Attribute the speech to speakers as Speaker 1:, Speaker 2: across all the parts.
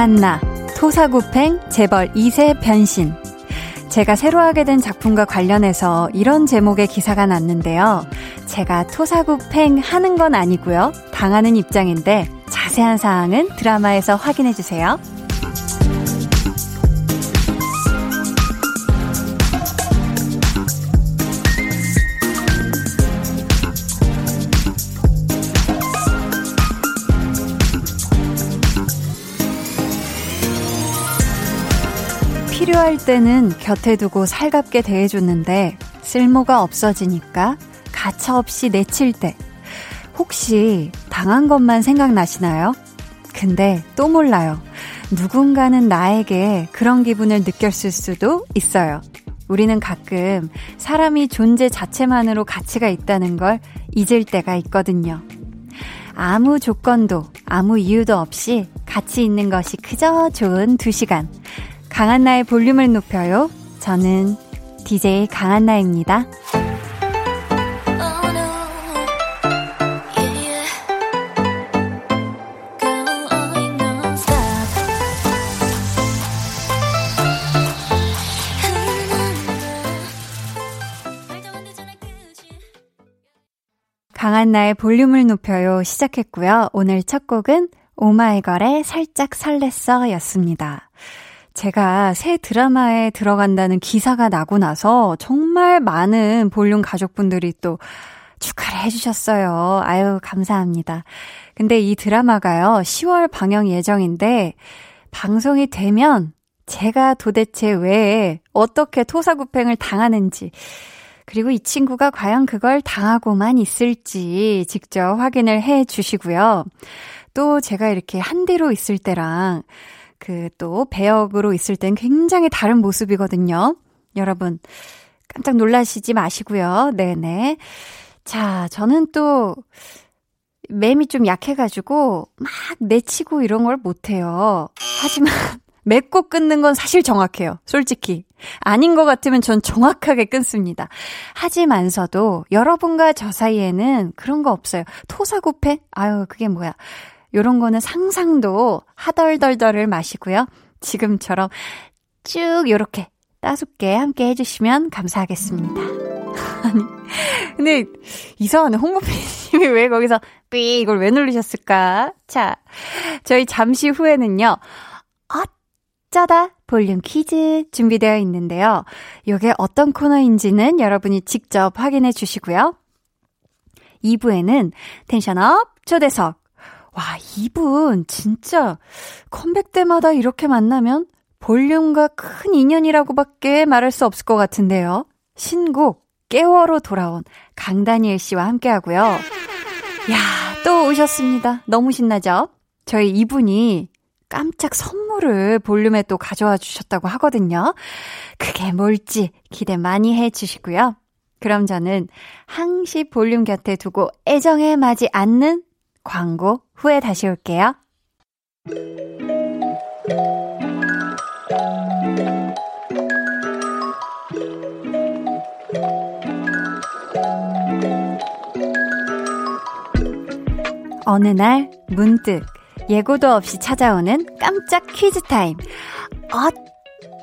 Speaker 1: 강한나, 토사구팽, 재벌 2세 변신. 제가 새로 하게 된 작품과 관련해서 이런 제목의 기사가 났는데요. 제가 토사구팽 하는 건 아니고요. 당하는 입장인데 자세한 사항은 드라마에서 확인해 주세요. 필요할 때는 곁에 두고 살갑게 대해줬는데 쓸모가 없어지니까 가차없이 내칠 때 혹시 당한 것만 생각나시나요? 근데 또 몰라요. 누군가는 나에게 그런 기분을 느꼈을 수도 있어요. 우리는 가끔 사람이 존재 자체만으로 가치가 있다는 걸 잊을 때가 있거든요. 아무 조건도 아무 이유도 없이 가치 있는 것이 그저 좋은 두 시간. 강한나의 볼륨을 높여요. 저는 DJ 강한나입니다. 강한나의 볼륨을 높여요 시작했고요. 오늘 첫 곡은 오마이걸의 살짝 설렜어 였습니다. 제가 새 드라마에 들어간다는 기사가 나고 나서 정말 많은 볼륨 가족분들이 또 축하를 해주셨어요. 아유, 감사합니다. 근데 이 드라마가요, 10월 방영 예정인데, 방송이 되면 제가 도대체 왜 어떻게 토사구팽을 당하는지, 그리고 이 친구가 과연 그걸 당하고만 있을지 직접 확인을 해 주시고요. 또 제가 이렇게 한디로 있을 때랑 그 또 배역으로 있을 땐 굉장히 다른 모습이거든요. 여러분, 깜짝 놀라시지 마시고요. 네네. 자, 저는 또 맴이 좀 약해가지고 막 내치고 이런 걸 못해요. 하지만 맺고 끊는 건 사실 정확해요. 솔직히. 아닌 것 같으면 전 정확하게 끊습니다. 하지만서도 여러분과 저 사이에는 그런 거 없어요. 토사구패? 아유, 그게 뭐야. 요런 거는 상상도 하덜덜덜을 마시고요. 지금처럼 쭉 요렇게 따숩게 함께 해주시면 감사하겠습니다. 아니, 근데 이상하네. 홍보PD님이 왜 거기서 삐 이걸 왜 누르셨을까? 자, 저희 잠시 후에는요. 어쩌다 볼륨 퀴즈 준비되어 있는데요. 이게 어떤 코너인지는 여러분이 직접 확인해 주시고요. 2부에는 텐션업 초대석. 와, 이분 진짜 컴백 때마다 이렇게 만나면 볼륨과 큰 인연이라고밖에 말할 수 없을 것 같은데요. 신곡 깨워로 돌아온 강다니엘 씨와 함께 하고요. 야, 또 오셨습니다. 너무 신나죠? 저희 이분이 깜짝 선물을 볼륨에 또 가져와 주셨다고 하거든요. 그게 뭘지 기대 많이 해 주시고요. 그럼 저는 항시 볼륨 곁에 두고 애정에 맞지 않는 광고 후에 다시 올게요. 어느 날 문득 예고도 없이 찾아오는 깜짝 퀴즈 타임.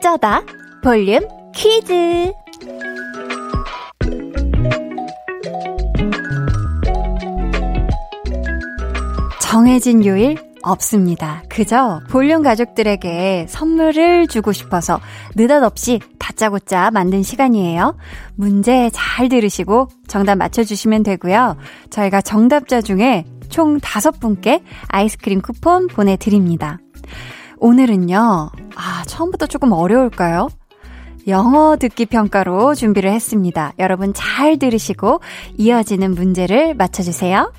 Speaker 1: 어쩌다 볼륨 퀴즈. 정해진 요일 없습니다. 그저 볼륨 가족들에게 선물을 주고 싶어서 느닷없이 다짜고짜 만든 시간이에요. 문제 잘 들으시고 정답 맞춰주시면 되고요. 저희가 정답자 중에 총 다섯 분께 아이스크림 쿠폰 보내드립니다. 오늘은요, 아, 처음부터 조금 어려울까요? 영어 듣기 평가로 준비를 했습니다. 여러분 잘 들으시고 이어지는 문제를 맞춰주세요.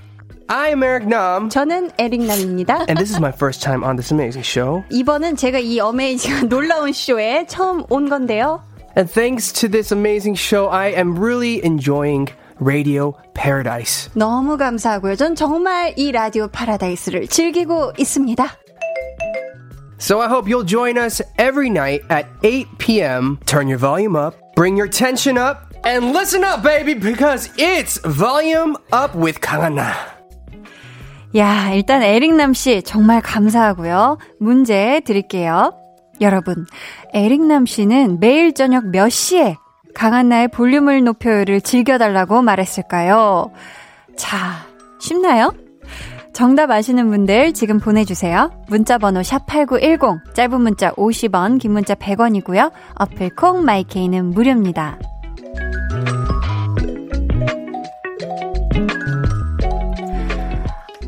Speaker 2: I'm Eric Nam.
Speaker 1: 저는 에릭남입니다.
Speaker 2: And this is my first time on this amazing show.
Speaker 1: 이번은 제가 이 어메이징한 놀라운 쇼에 처음 온 건데요.
Speaker 2: And thanks to this amazing show, I am really enjoying Radio Paradise.
Speaker 1: 너무 감사하고요. 전 정말 이 라디오 파라다이스를 즐기고 있습니다.
Speaker 2: So I hope you'll join us every night at 8 p.m. Turn your volume up, bring your tension up, and listen up, baby, because it's Volume Up with 강한나.
Speaker 1: 야, 일단 에릭남 씨 정말 감사하고요. 문제 드릴게요. 여러분, 에릭남 씨는 매일 저녁 몇 시에 강한나의 볼륨을 높여요를 즐겨달라고 말했을까요? 자, 쉽나요? 정답 아시는 분들 지금 보내주세요. 문자번호 샵8910, 짧은 문자 50원, 긴 문자 100원이고요. 어플 콩 마이케이는 무료입니다.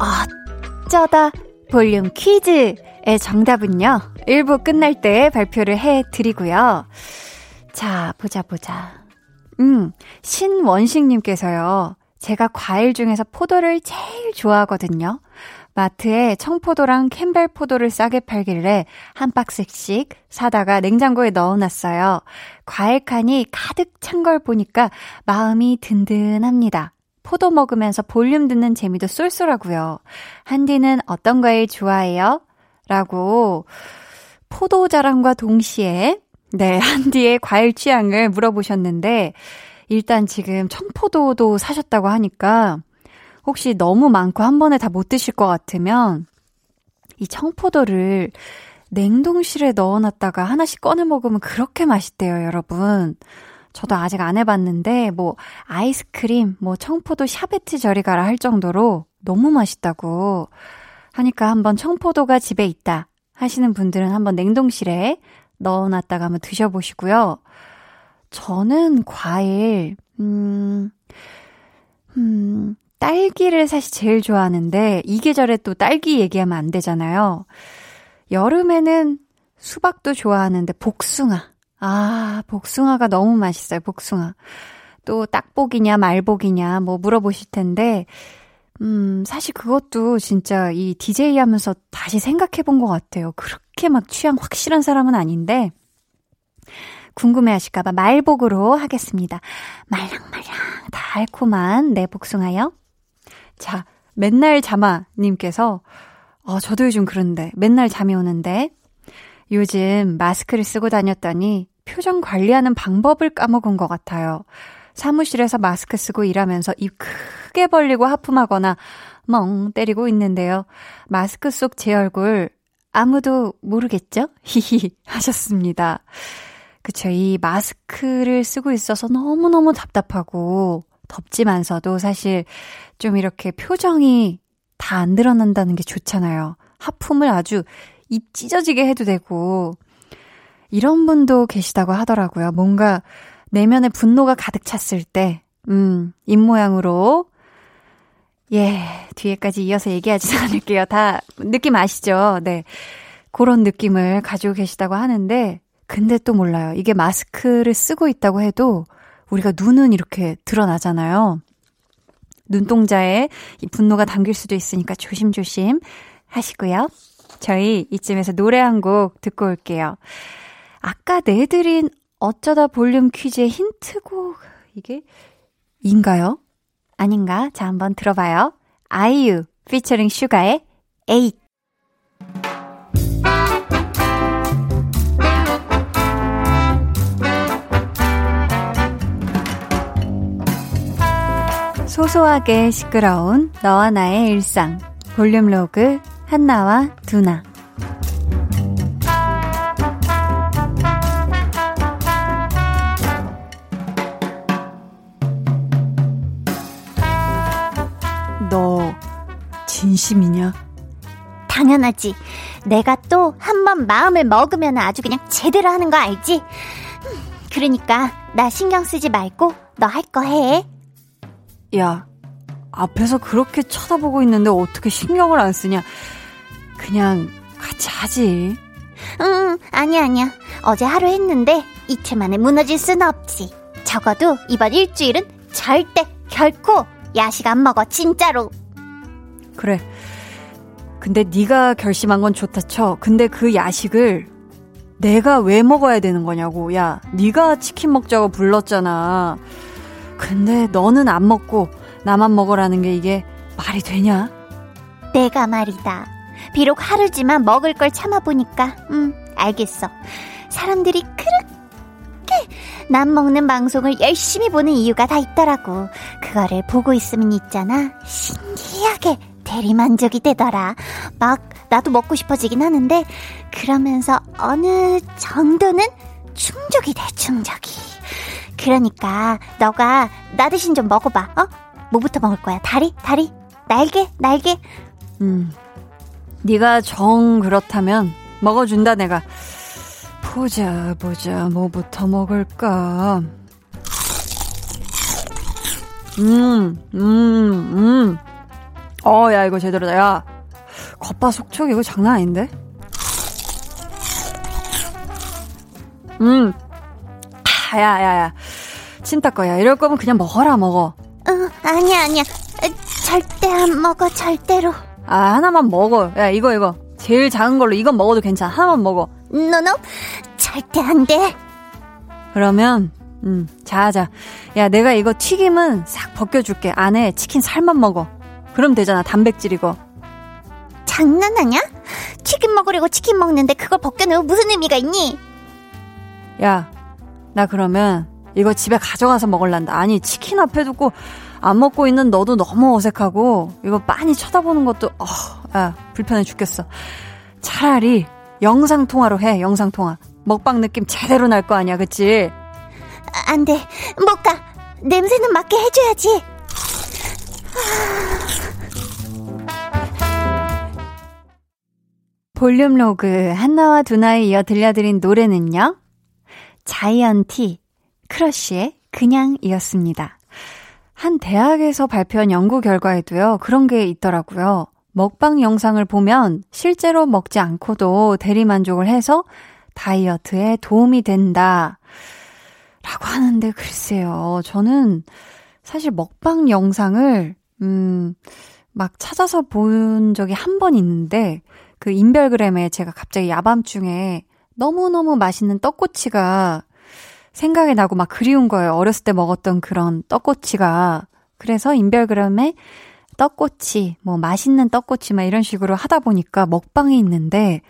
Speaker 1: 어쩌다 볼륨 퀴즈의 정답은요. 1부 끝날 때 발표를 해 드리고요. 자, 보자, 보자. 음, 신원식님께서요. 제가 과일 중에서 포도를 제일 좋아하거든요. 마트에 청포도랑 캠벨 포도를 싸게 팔길래 한 박스씩 사다가 냉장고에 넣어놨어요. 과일 칸이 가득 찬 걸 보니까 마음이 든든합니다. 포도 먹으면서 볼륨 듣는 재미도 쏠쏠하고요. 한디는 어떤 과일 좋아해요? 라고 포도 자랑과 동시에 네, 한디의 과일 취향을 물어보셨는데 일단 지금 청포도도 사셨다고 하니까 혹시 너무 많고 한 번에 다 못 드실 것 같으면 이 청포도를 냉동실에 넣어놨다가 하나씩 꺼내 먹으면 그렇게 맛있대요, 여러분. 저도 아직 안 해봤는데, 뭐, 아이스크림, 뭐, 청포도 샤베트 저리 가라 할 정도로 너무 맛있다고 하니까 한번 청포도가 집에 있다 하시는 분들은 한번 냉동실에 넣어놨다가 한번 드셔보시고요. 저는 과일, 음, 음, 딸기를 사실 제일 좋아하는데, 이 계절에 또 딸기 얘기하면 안 되잖아요. 여름에는 수박도 좋아하는데, 복숭아. 아, 복숭아가 너무 맛있어요, 복숭아. 또 딱복이냐, 말복이냐, 뭐 물어보실 텐데, 음, 사실 그것도 진짜 이 DJ 하면서 다시 생각해 본 것 같아요. 그렇게 막 취향 확실한 사람은 아닌데, 궁금해 하실까봐 말복으로 하겠습니다. 말랑말랑 달콤한 내 복숭아요. 자, 맨날 자마님께서, 어, 저도 요즘 그런데, 맨날 잠이 오는데, 요즘 마스크를 쓰고 다녔더니 표정 관리하는 방법을 까먹은 것 같아요. 사무실에서 마스크 쓰고 일하면서 입 크게 벌리고 하품하거나 멍 때리고 있는데요. 마스크 속 제 얼굴 아무도 모르겠죠? 히히 하셨습니다. 그쵸. 이 마스크를 쓰고 있어서 너무너무 답답하고 덥지만서도 사실 좀 이렇게 표정이 다 안 드러난다는 게 좋잖아요. 하품을 아주 입 찢어지게 해도 되고 이런 분도 계시다고 하더라고요. 뭔가 내면에 분노가 가득 찼을 때, 음, 입모양으로 예, 뒤에까지 이어서 얘기하지 않을게요. 다 느낌 아시죠? 네. 그런 느낌을 가지고 계시다고 하는데, 근데 또 몰라요. 이게 마스크를 쓰고 있다고 해도 우리가 눈은 이렇게 드러나잖아요. 눈동자에 이 분노가 담길 수도 있으니까 조심조심 하시고요. 저희 이쯤에서 노래 한 곡 듣고 올게요. 아까 내드린 어쩌다 볼륨 퀴즈의 힌트곡, 이게, 인가요? 아닌가? 자, 한번 들어봐요. 아이유, 피처링 슈가의 에잇. 소소하게 시끄러운 너와 나의 일상. 볼륨 로그 한나와 두나. 진심이냐?
Speaker 3: 당연하지. 내가 또 한 번 마음을 먹으면 아주 그냥 제대로 하는 거 알지? 그러니까 나 신경 쓰지 말고 너 할 거 해.
Speaker 1: 야, 앞에서 그렇게 쳐다보고 있는데 어떻게 신경을 안 쓰냐? 그냥 같이 하지.
Speaker 3: 응, 아니야, 아니야. 어제 하루 했는데 이틀 만에 무너질 순 없지. 적어도 이번 일주일은 절대 결코 야식 안 먹어, 진짜로.
Speaker 1: 그래. 근데 네가 결심한 건 좋다 쳐. 근데 그 야식을 내가 왜 먹어야 되는 거냐고. 야, 네가 치킨 먹자고 불렀잖아. 근데 너는 안 먹고 나만 먹으라는 게 이게 말이 되냐?
Speaker 3: 내가 말이다. 비록 하루지만 먹을 걸 참아보니까, 음, 알겠어. 사람들이 그렇게 남 먹는 방송을 열심히 보는 이유가 다 있더라고. 그거를 보고 있으면 있잖아. 신기하게 대리만족이 되더라. 막, 나도 먹고 싶어지긴 하는데, 그러면서 어느 정도는 충족이 돼, 충족이. 그러니까, 너가 나 대신 좀 먹어봐, 어? 뭐부터 먹을 거야? 다리? 다리? 날개? 날개?
Speaker 1: 음, 네가 정 그렇다면 먹어준다 내가. 보자 보자 뭐부터 먹을까. 음, 음, 음. 어, 야, 이거 제대로다. 야, 겉바 속촉 이거 장난 아닌데? 음, 아, 야, 야, 야. 찐따 거야. 이럴 거면 그냥 먹어라, 먹어.
Speaker 3: 어, 아니야, 아니야. 절대 안 먹어, 절대로.
Speaker 1: 아, 하나만 먹어. 야, 이거, 이거. 제일 작은 걸로 이건 먹어도 괜찮아. 하나만 먹어.
Speaker 3: 노노, 절대 안 돼.
Speaker 1: 그러면, 음, 자자. 야, 내가 이거 튀김은 싹 벗겨줄게. 안에 치킨 살만 먹어. 그럼 되잖아. 단백질이고.
Speaker 3: 장난하냐? 치킨 먹으려고 치킨 먹는데 그걸 벗겨내면 무슨 의미가 있니?
Speaker 1: 야, 나 그러면 이거 집에 가져가서 먹을란다. 아니, 치킨 앞에 두고 안 먹고 있는 너도 너무 어색하고 이거 빤히 쳐다보는 것도 어, 야, 불편해 죽겠어. 차라리 영상 통화로 해. 영상 통화. 먹방 느낌 제대로 날 거 아니야, 그치?
Speaker 3: 안 돼. 못 가. 냄새는 맡게 해줘야지.
Speaker 1: 볼륨 로그 한나와 두나에 이어 들려드린 노래는요. 자이언티 크러쉬의 그냥이었습니다. 한 대학에서 발표한 연구 결과에도요, 그런 게 있더라고요. 먹방 영상을 보면 실제로 먹지 않고도 대리 만족을 해서 다이어트에 도움이 된다. 라고 하는데 글쎄요. 저는 사실 먹방 영상을, 음, 막 찾아서 본 적이 한 번 있는데 그 인별그램에 제가 갑자기 야밤중에 너무너무 맛있는 떡꼬치가 생각이 나고 막 그리운 거예요. 어렸을 때 먹었던 그런 떡꼬치가. 그래서 인별그램에 떡꼬치, 뭐 맛있는 떡꼬치 막 이런 식으로 하다 보니까 먹방이 있는데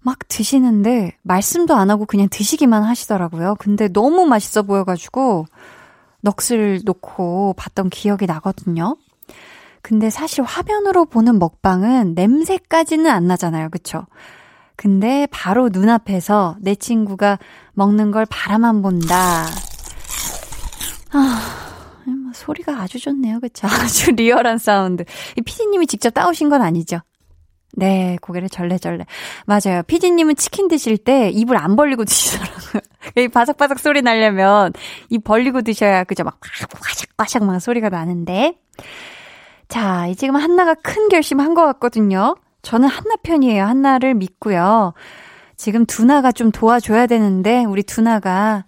Speaker 1: 막 드시는데 말씀도 안 하고 그냥 드시기만 하시더라고요. 근데 너무 맛있어 보여가지고 넋을 놓고 봤던 기억이 나거든요. 근데 사실 화면으로 보는 먹방은 냄새까지는 안 나잖아요. 그쵸? 근데 바로 눈앞에서 내 친구가 먹는 걸 바라만 본다. 아, 뭐 소리가 아주 좋네요. 그쵸? 아주 리얼한 사운드. 이 피디님이 직접 따오신 건 아니죠? 네, 고개를 절레절레. 맞아요. 피디님은 치킨 드실 때 입을 안 벌리고 드시더라고요. 이 바삭바삭 소리 나려면 입 벌리고 드셔야 그죠? 막 와샥와샥 막 소리가 나는데. 자, 지금 한나가 큰 결심한 것 같거든요. 저는 한나 편이에요. 한나를 믿고요. 지금 두나가 좀 도와줘야 되는데, 우리 두나가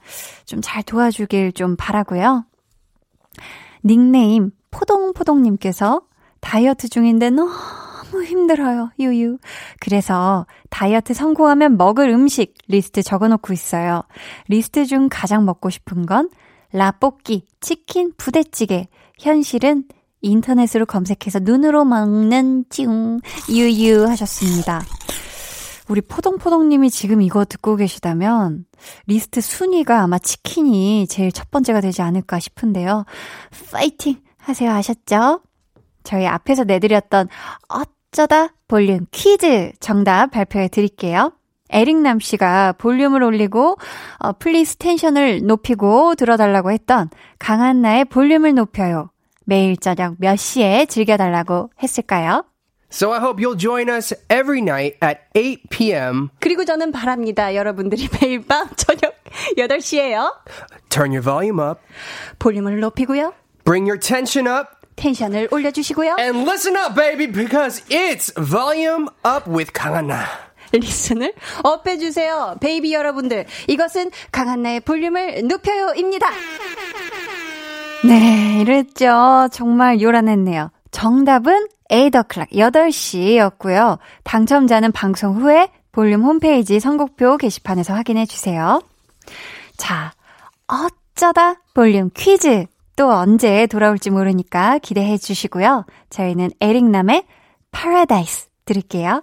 Speaker 1: 좀 잘 도와주길 좀 바라고요. 닉네임, 포동포동님께서 다이어트 중인데 너무 힘들어요. 유유. 그래서 다이어트 성공하면 먹을 음식 리스트 적어놓고 있어요. 리스트 중 가장 먹고 싶은 건 라볶이, 치킨, 부대찌개. 현실은 인터넷으로 검색해서 눈으로 먹는 중 유유 하셨습니다. 우리 포동포동님이 지금 이거 듣고 계시다면 리스트 순위가 아마 치킨이 제일 첫 번째가 되지 않을까 싶은데요. 파이팅 하세요 아셨죠? 저희 앞에서 내드렸던 어쩌다 볼륨 퀴즈 정답 발표해 드릴게요. 에릭남 씨가 볼륨을 올리고 어, please 텐션을 높이고 들어달라고 했던 강한나의 볼륨을 높여요. 매일 저녁 몇 시에 즐겨달라고 했을까요?
Speaker 2: So I hope you'll join us every night at 8 p.m.
Speaker 1: 그리고 저는 바랍니다. 여러분들이 매일 밤 저녁 8시에요.
Speaker 2: Turn your volume up.
Speaker 1: 볼륨을 높이고요.
Speaker 2: Bring your tension up.
Speaker 1: 텐션을 올려주시고요.
Speaker 2: And listen up, baby, because it's volume up with 강한나.
Speaker 1: listen을 up해주세요. baby 여러분들. 이것은 강한나의 볼륨을 높여요입니다. 네, 이랬죠. 정말 요란했네요. 정답은 8o'clock, 8시였고요. 당첨자는 방송 후에 볼륨 홈페이지 선곡표 게시판에서 확인해 주세요. 자, 어쩌다 볼륨 퀴즈 또 언제 돌아올지 모르니까 기대해 주시고요. 저희는 에릭남의 Paradise 부탁드릴게요.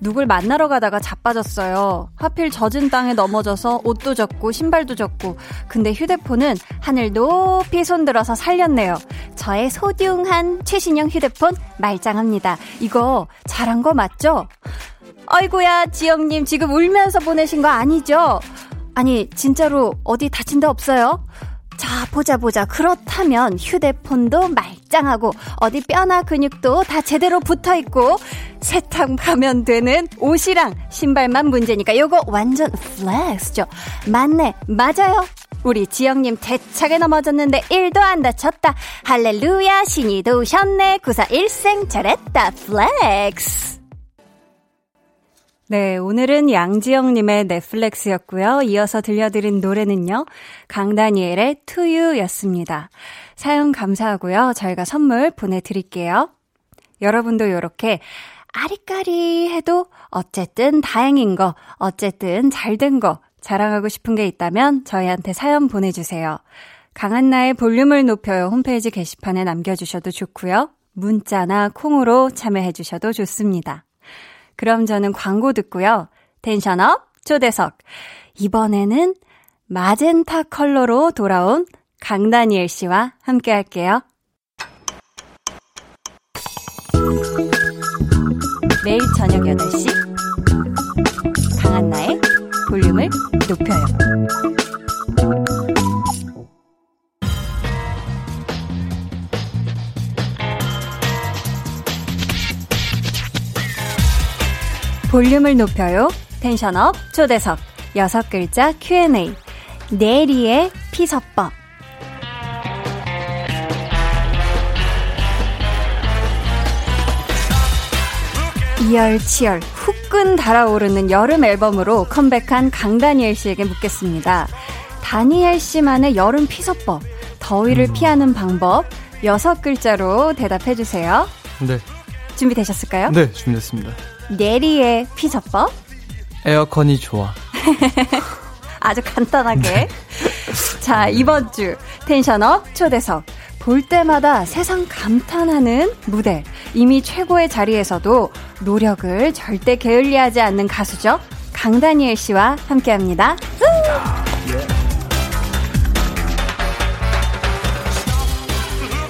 Speaker 1: 누굴 만나러 가다가 자빠졌어요. 하필 젖은 땅에 넘어져서 옷도 젖고 신발도 젖고 근데 휴대폰은 하늘 높이 손들어서 살렸네요. 저의 소중한 최신형 휴대폰 말짱합니다. 이거 잘한 거 맞죠? 아이고야 지영님 지금 울면서 보내신 거 아니죠? 아니 진짜로 어디 다친 데 없어요? 자, 보자, 보자. 그렇다면 휴대폰도 말짱하고, 어디 뼈나 근육도 다 제대로 붙어 있고, 세탁 가면 되는 옷이랑 신발만 문제니까 요거 완전 flex죠. 맞네, 맞아요. 우리 지영님 대차게 넘어졌는데 1도 안 다쳤다. 할렐루야, 신이 도우셨네. 941생 잘했다. 플렉스. 네, 오늘은 양지영님의 flex였고요. 이어서 들려드린 노래는요. 강다니엘의 You였습니다. 사연 감사하고요. 저희가 선물 보내드릴게요. 여러분도 이렇게 아리까리 해도 어쨌든 다행인 거, 어쨌든 잘 된 거, 자랑하고 싶은 게 있다면 저희한테 사연 보내주세요. 강한나의 볼륨을 높여요 홈페이지 게시판에 남겨주셔도 좋고요. 문자나 콩으로 참여해주셔도 좋습니다. 그럼 저는 광고 듣고요. 텐션업 초대석. 이번에는 마젠타 컬러로 돌아온 강다니엘 씨와 함께 할게요. 매일 저녁 8시 강한나의 볼륨을 높여요. 볼륨을 높여요. 텐션업 초대석 여섯 글자 Q&A 내리의 피서법 이열치열 후끈 달아오르는 여름 앨범으로 컴백한 강다니엘 씨에게 묻겠습니다. 다니엘 씨만의 여름 피서법, 더위를 음. 피하는 방법, 여섯 글자로 대답해 주세요.
Speaker 4: 네.
Speaker 1: 준비되셨을까요?
Speaker 4: 네, 준비됐습니다.
Speaker 1: 내리의 피서법?
Speaker 4: 에어컨이 좋아.
Speaker 1: 아주 간단하게. 네. 자, 이번 주 텐션업 초대석. 볼 때마다 세상 감탄하는 무대. 이미 최고의 자리에서도 노력을 절대 게을리하지 않는 가수죠. 강다니엘 씨와 함께 합니다.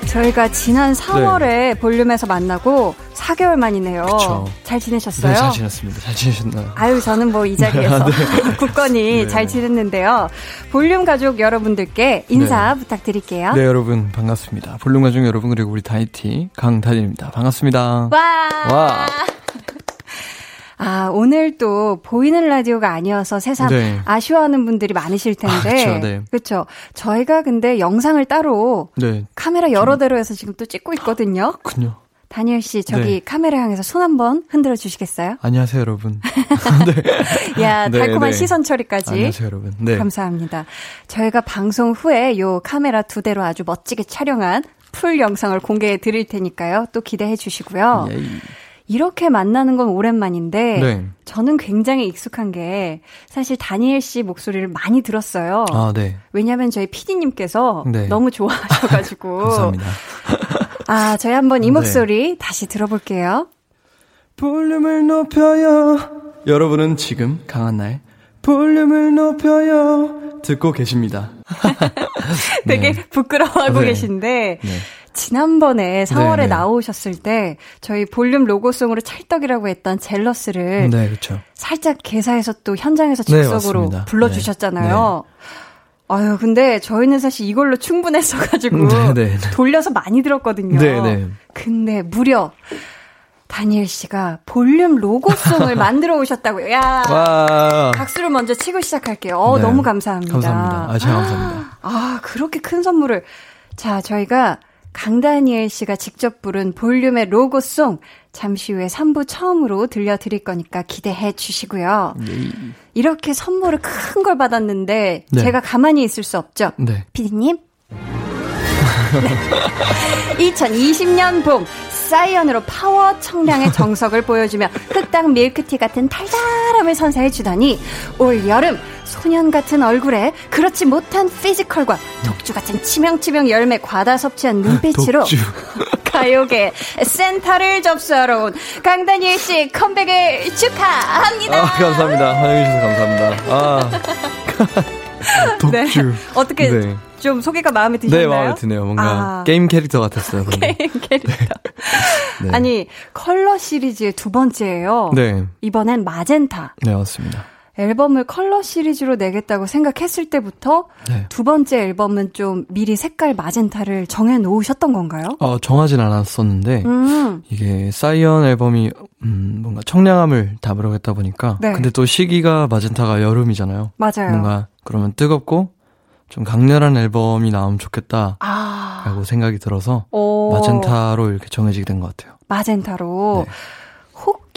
Speaker 1: 저희가 지난 3월에 네. 볼륨에서 만나고 4개월 만이네요. 그쵸. 잘 지내셨어요?
Speaker 4: 네, 잘 지냈습니다. 잘 지내셨나요?
Speaker 1: 아유, 저는 뭐 이 자리에서 네. 굳건히 네. 잘 지냈는데요. 볼륨 가족 여러분들께 인사 네. 부탁드릴게요.
Speaker 4: 네, 여러분 반갑습니다. 볼륨 가족 여러분 그리고 우리 다이티 강다니입니다. 반갑습니다.
Speaker 1: 와! 와! 아, 오늘 또 보이는 라디오가 아니어서 세상 네. 아쉬워하는 분들이 많으실 텐데. 아, 그렇죠. 네. 그렇죠. 저희가 근데 영상을 따로 네. 카메라 여러 대로 해서 지금 또 찍고 있거든요.
Speaker 4: 그렇군요.
Speaker 1: 다니엘 씨, 저기 네. 카메라 향해서 손 한번 흔들어 주시겠어요?
Speaker 4: 안녕하세요, 여러분.
Speaker 1: 네. 야, 네, 달콤한 네, 시선 처리까지.
Speaker 4: 안녕하세요, 여러분. 네.
Speaker 1: 감사합니다. 저희가 방송 후에 요 카메라 두 대로 아주 멋지게 촬영한 풀 영상을 공개해 드릴 테니까요. 또 기대해 주시고요. 예이. 이렇게 만나는 건 오랜만인데 네. 저는 굉장히 익숙한 게 사실 다니엘 씨 목소리를 많이 들었어요.
Speaker 4: 아, 네.
Speaker 1: 왜냐하면 저희 PD님께서 네. 너무 좋아하셔가지고.
Speaker 4: 감사합니다.
Speaker 1: 아, 저희 한번 이 네. 목소리 네. 다시 들어볼게요.
Speaker 4: 볼륨을 높여요. 여러분은 지금 강한나의 볼륨을 높여요. 듣고 계십니다.
Speaker 1: 되게 네. 부끄러워하고 네. 계신데 지난번에 4월에
Speaker 4: 네네.
Speaker 1: 나오셨을 때 저희 볼륨 로고송으로 찰떡이라고 했던 젤러스를
Speaker 4: 네, 그렇죠.
Speaker 1: 살짝 개사해서 또 현장에서
Speaker 4: 네,
Speaker 1: 즉석으로. 불러주셨잖아요. 아유, 근데 저희는 사실 이걸로 충분했어가지고
Speaker 4: 네, 네, 네.
Speaker 1: 돌려서 많이 들었거든요.
Speaker 4: 네, 네.
Speaker 1: 근데 무려 다니엘 씨가 볼륨 로고송을 만들어 오셨다고요. 야,
Speaker 4: 와.
Speaker 1: 박수를 먼저 치고 시작할게요. 어,
Speaker 4: 네.
Speaker 1: 너무 감사합니다.
Speaker 4: 감사합니다. 아, 제가 감사합니다.
Speaker 1: 아, 그렇게 큰 선물을. 자, 저희가 강다니엘 씨가 직접 부른 볼륨의 로고송 잠시 후에 3부 처음으로 들려드릴 거니까 기대해 주시고요. 이렇게 선물을 큰 걸 받았는데
Speaker 4: 네.
Speaker 1: 제가 가만히 있을 수 없죠.
Speaker 4: 네.
Speaker 1: 피디님. 네. 2020년 봄 CYAN으로 파워 청량의 정석을 보여주며 흑당 밀크티 같은 달달함을 선사해 주더니 올 여름 소년 같은 얼굴에 그렇지 못한 physical과 독주 같은 치명치명 열매 과다 섭취한 눈빛으로. 가요계 센터를 접수하러 온 강다니엘 씨 컴백을 축하합니다.
Speaker 4: 아, 감사합니다. 환영해주셔서 감사합니다. 아. 독주.
Speaker 1: 어떻게
Speaker 4: 네.
Speaker 1: 좀 소개가 마음에
Speaker 4: 네,
Speaker 1: 드셨나요?
Speaker 4: 마음에 드네요. 뭔가
Speaker 1: 아.
Speaker 4: 게임 캐릭터 같았어요. 근데.
Speaker 1: 캐릭터.
Speaker 4: 네.
Speaker 1: 아니 컬러 시리즈의 두 번째예요.
Speaker 4: 네.
Speaker 1: 이번엔 마젠타.
Speaker 4: 네, 맞습니다.
Speaker 1: 앨범을 컬러 시리즈로 내겠다고 생각했을 때부터
Speaker 4: 네.
Speaker 1: 두 번째 앨범은 좀 미리 색깔 마젠타를 정해 놓으셨던 건가요?
Speaker 4: 어, 정하진 않았었는데,
Speaker 1: 음,
Speaker 4: 이게 사이언 앨범이, 음, 뭔가 청량함을 담으려고 했다 보니까,
Speaker 1: 네.
Speaker 4: 근데 또 시기가 마젠타가 여름이잖아요.
Speaker 1: 맞아요.
Speaker 4: 뭔가, 그러면 뜨겁고, 좀 강렬한 앨범이 나오면 좋겠다,
Speaker 1: 아,
Speaker 4: 라고 생각이 들어서,
Speaker 1: 오,
Speaker 4: 마젠타로 이렇게 정해지게 된 것 같아요.
Speaker 1: 마젠타로.
Speaker 4: 네.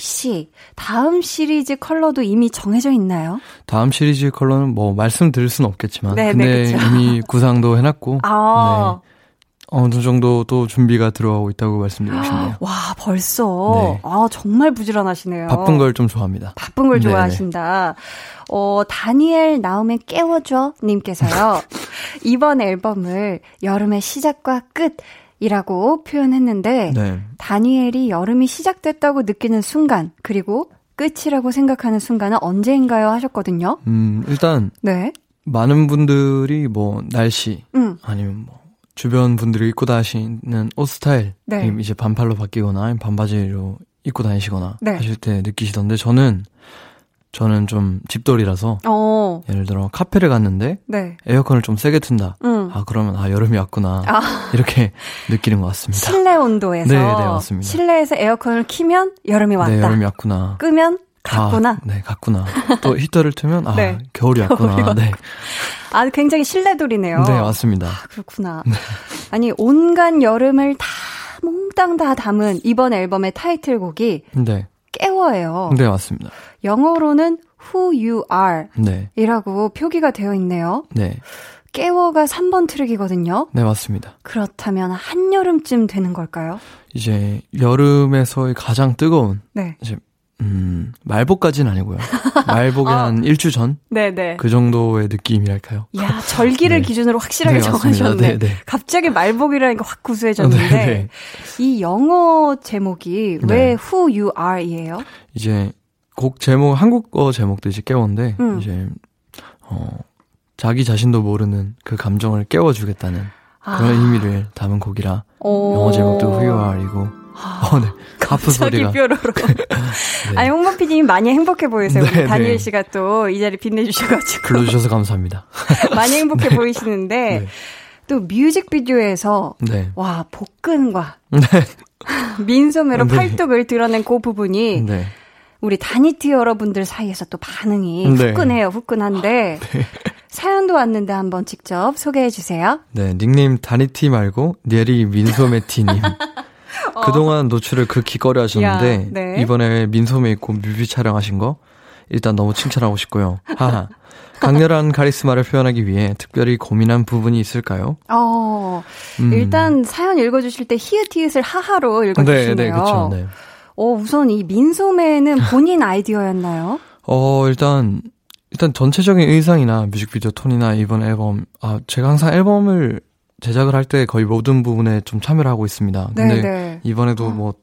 Speaker 1: 혹시 다음 시리즈 컬러도 이미 정해져 있나요?
Speaker 4: 다음 시리즈 컬러는 뭐 말씀드릴 수는 없겠지만
Speaker 1: 네,
Speaker 4: 근데
Speaker 1: 네, 그쵸.
Speaker 4: 이미 구상도 해놨고
Speaker 1: 아,
Speaker 4: 어느 정도 또 준비가 들어가고 있다고 말씀드리고 싶네요.
Speaker 1: 와 벌써
Speaker 4: 네.
Speaker 1: 아 정말 부지런하시네요.
Speaker 4: 바쁜 걸 좀 좋아합니다.
Speaker 1: 바쁜 걸
Speaker 4: 네네.
Speaker 1: 좋아하신다. 어, 다니엘 나오면 깨워줘 님께서요. 이번 앨범을 여름의 시작과 끝 이라고 표현했는데
Speaker 4: 네.
Speaker 1: 다니엘이 여름이 시작됐다고 느끼는 순간 그리고 끝이라고 생각하는 순간은 언제인가요 하셨거든요.
Speaker 4: 음, 일단
Speaker 1: 네.
Speaker 4: 많은 분들이 뭐 날씨
Speaker 1: 음.
Speaker 4: 아니면 뭐 주변 분들이 입고 다니시는 옷 스타일이
Speaker 1: 네.
Speaker 4: 이제 반팔로 바뀌거나 반바지로 입고 다니시거나
Speaker 1: 네.
Speaker 4: 하실 때 느끼시던데 저는 저는 좀 집돌이라서
Speaker 1: 어.
Speaker 4: 예를 들어 카페를 갔는데
Speaker 1: 네.
Speaker 4: 에어컨을 좀 세게 튼다.
Speaker 1: 음.
Speaker 4: 아 그러면 아 여름이 왔구나
Speaker 1: 아.
Speaker 4: 이렇게 느끼는 것 같습니다.
Speaker 1: 실내 온도에서
Speaker 4: 네, 네, 맞습니다.
Speaker 1: 실내에서 에어컨을 키면 여름이 왔다.
Speaker 4: 네 여름이 왔구나.
Speaker 1: 끄면 갔구나.
Speaker 4: 아, 네 갔구나. 또 히터를 틀면 아
Speaker 1: 네.
Speaker 4: 겨울이 왔구나.
Speaker 1: 겨울이
Speaker 4: 네,
Speaker 1: 아, 굉장히 실내돌이네요.
Speaker 4: 네 맞습니다.
Speaker 1: 아, 그렇구나. 아니, 온갖 여름을 다 몽땅 다 담은 이번 앨범의 타이틀곡이
Speaker 4: 네,
Speaker 1: 깨워예요.
Speaker 4: 네 맞습니다.
Speaker 1: 영어로는 Who You Are
Speaker 4: 네,
Speaker 1: 이라고 표기가 되어 있네요.
Speaker 4: 네,
Speaker 1: 깨워가 3번 트랙이거든요.
Speaker 4: 네 맞습니다.
Speaker 1: 그렇다면 한여름쯤 되는 걸까요?
Speaker 4: 이제 여름에서의 가장 뜨거운
Speaker 1: 네.
Speaker 4: 이제 음 말복까지는 아니고요. 말복이
Speaker 1: 아.
Speaker 4: 한 일주 전그
Speaker 1: 네네.
Speaker 4: 정도의 느낌이랄까요.
Speaker 1: 야, 절기를
Speaker 4: 네.
Speaker 1: 기준으로 확실하게
Speaker 4: 네.
Speaker 1: 정하셨네.
Speaker 4: 네, 네.
Speaker 1: 갑자기 말복이라는 게확 구수해졌는데
Speaker 4: 네, 네.
Speaker 1: 이 영어 제목이 왜
Speaker 4: 네.
Speaker 1: Who You Are이에요?
Speaker 4: 이제 곡 제목 한국어 제목도 이제 깨워인데
Speaker 1: 음.
Speaker 4: 이제 어 자기 자신도 모르는 그 감정을 깨워주겠다는 그런 의미를 담은 곡이라
Speaker 1: 아. 오.
Speaker 4: 영어 제목도 Who You Are이고 어, 네. 아픈 소리가
Speaker 1: 뾰로로. 아니, 홍범 PD님 많이 행복해 보이세요. 우리
Speaker 4: 네,
Speaker 1: 다니엘
Speaker 4: 네.
Speaker 1: 씨가 또 이 자리 빛내주셔가지고.
Speaker 4: 불러주셔서 감사합니다.
Speaker 1: 많이 행복해 보이시는데,
Speaker 4: 네.
Speaker 1: 또 뮤직비디오에서,
Speaker 4: 네.
Speaker 1: 와, 복근과
Speaker 4: 네.
Speaker 1: 민소매로
Speaker 4: 네.
Speaker 1: 팔뚝을 드러낸 그 부분이,
Speaker 4: 네.
Speaker 1: 우리 다니티 여러분들 사이에서 또 반응이
Speaker 4: 네.
Speaker 1: 후끈해요, 후끈한데, 사연도 왔는데 한번 직접 소개해 주세요.
Speaker 4: 네, 닉네임 다니티 말고 니에리 민소매티님. 그동안 노출을 극히 꺼려 하셨는데,
Speaker 1: 어. 야, 네.
Speaker 4: 이번에 민소매 입고 뮤비 촬영하신 거, 일단 너무 칭찬하고 싶고요. 하하. 강렬한 카리스마를 표현하기 위해 특별히 고민한 부분이 있을까요?
Speaker 1: 어,
Speaker 4: 음.
Speaker 1: 일단 사연 읽어주실 때 히읗히읗을 하하로 읽어주시네요.
Speaker 4: 네, 네, 그쵸, 네.
Speaker 1: 어, 우선 이 민소매는 본인 아이디어였나요?
Speaker 4: 어, 일단, 일단 전체적인 의상이나 뮤직비디오 톤이나 이번 앨범, 아, 제가 항상 앨범을 제작을 할 때 거의 모든 부분에 좀 참여를 하고 있습니다. 근데
Speaker 1: 네.
Speaker 4: 이번에도 뭐,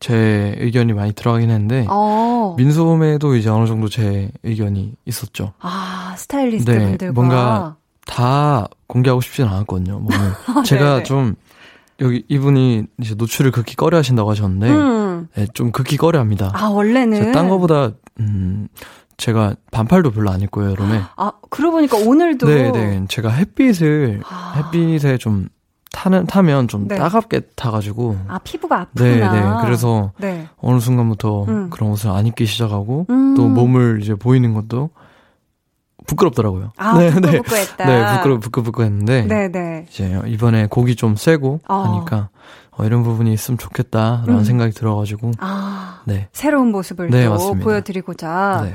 Speaker 4: 제 의견이 많이 들어가긴 했는데,
Speaker 1: 어.
Speaker 4: 민소매도 이제 어느 정도 제 의견이 있었죠.
Speaker 1: 아, 스타일리스트
Speaker 4: 네,
Speaker 1: 분들과.
Speaker 4: 뭔가 다 공개하고 싶진 않았거든요.
Speaker 1: 아,
Speaker 4: 제가
Speaker 1: 네네.
Speaker 4: 좀 여기 이분이 이제 노출을 극히 꺼려 하신다고 하셨는데,
Speaker 1: 음.
Speaker 4: 네, 좀 극히 꺼려 합니다.
Speaker 1: 아, 원래는.
Speaker 4: 딴 거보다, 음, 제가 반팔도 별로 안 입고요, 여름에.
Speaker 1: 아, 그러고 보니까 오늘도.
Speaker 4: 네, 네. 제가 햇빛을,
Speaker 1: 아.
Speaker 4: 햇빛에 좀 타는, 타면 좀
Speaker 1: 네.
Speaker 4: 따갑게 타가지고.
Speaker 1: 아, 피부가
Speaker 4: 네,
Speaker 1: 아프구나.
Speaker 4: 네. 그래서
Speaker 1: 네.
Speaker 4: 어느 순간부터
Speaker 1: 음.
Speaker 4: 그런 옷을 안 입기 시작하고,
Speaker 1: 음.
Speaker 4: 또 몸을 이제 보이는 것도 부끄럽더라고요.
Speaker 1: 아,
Speaker 4: 네, 네.
Speaker 1: 부끄부끄했다.
Speaker 4: 네, 부끄러, 부끄부끄 했는데.
Speaker 1: 네, 네.
Speaker 4: 이제 이번에 곡이 좀 세고
Speaker 1: 어.
Speaker 4: 하니까 어, 이런 부분이 있으면 좋겠다라는
Speaker 1: 음.
Speaker 4: 생각이 들어가지고
Speaker 1: 아,
Speaker 4: 네.
Speaker 1: 새로운 모습을
Speaker 4: 네,
Speaker 1: 또
Speaker 4: 맞습니다.
Speaker 1: 보여드리고자.
Speaker 4: 네.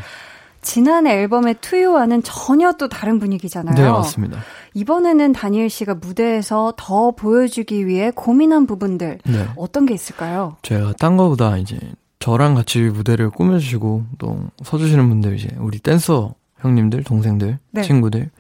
Speaker 1: 지난 앨범의 투유와는 전혀 또 다른 분위기잖아요.
Speaker 4: 네, 맞습니다.
Speaker 1: 이번에는 다니엘 씨가 무대에서 더 보여주기 위해 고민한 부분들
Speaker 4: 네.
Speaker 1: 어떤 게 있을까요?
Speaker 4: 제가 딴 거보다 이제 저랑 같이 무대를 꾸며주시고 또 서주시는 분들 이제 우리 댄서 형님들, 동생들,
Speaker 1: 네.
Speaker 4: 친구들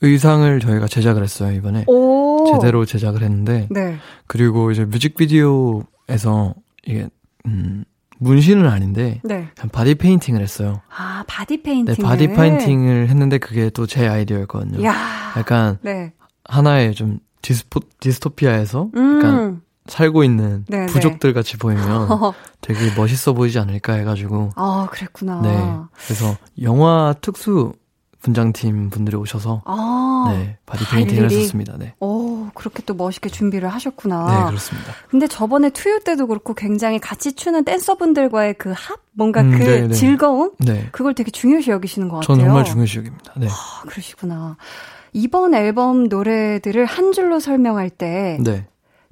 Speaker 4: 의상을 저희가 제작을 했어요 이번에
Speaker 1: 오.
Speaker 4: 제대로 제작을 했는데
Speaker 1: 네.
Speaker 4: 그리고 이제 뮤직비디오에서 이게 음 문신은 아닌데
Speaker 1: 네.
Speaker 4: 그냥 바디 페인팅을 했어요.
Speaker 1: 아, 바디
Speaker 4: 네,
Speaker 1: 페인팅.
Speaker 4: 바디 페인팅을 했는데 그게 또 제 아이디어였거든요.
Speaker 1: 야.
Speaker 4: 약간
Speaker 1: 네.
Speaker 4: 하나의 좀 디스포, 디스토피아에서
Speaker 1: 음.
Speaker 4: 약간 살고 있는
Speaker 1: 네,
Speaker 4: 부족들 같이 보이면 되게 멋있어 보이지 않을까 해가지고
Speaker 1: 아, 그랬구나.
Speaker 4: 네 그래서 영화 특수 분장팀 분들이 오셔서
Speaker 1: 아.
Speaker 4: 네 바디
Speaker 1: 아,
Speaker 4: 페인팅을
Speaker 1: 일일이?
Speaker 4: 했었습니다. 네.
Speaker 1: 오, 그렇게 또 멋있게 준비를 하셨구나.
Speaker 4: 네 그렇습니다.
Speaker 1: 근데 저번에 투유 때도 그렇고 굉장히 같이 추는 댄서분들과의 그 합? 뭔가
Speaker 4: 음,
Speaker 1: 그
Speaker 4: 네, 네.
Speaker 1: 즐거움?
Speaker 4: 네,
Speaker 1: 그걸 되게 중요시 여기시는 것 같아요.
Speaker 4: 전 정말 중요시 여깁니다. 네,
Speaker 1: 아, 그러시구나. 이번 앨범 노래들을 한 줄로 설명할 때
Speaker 4: 네,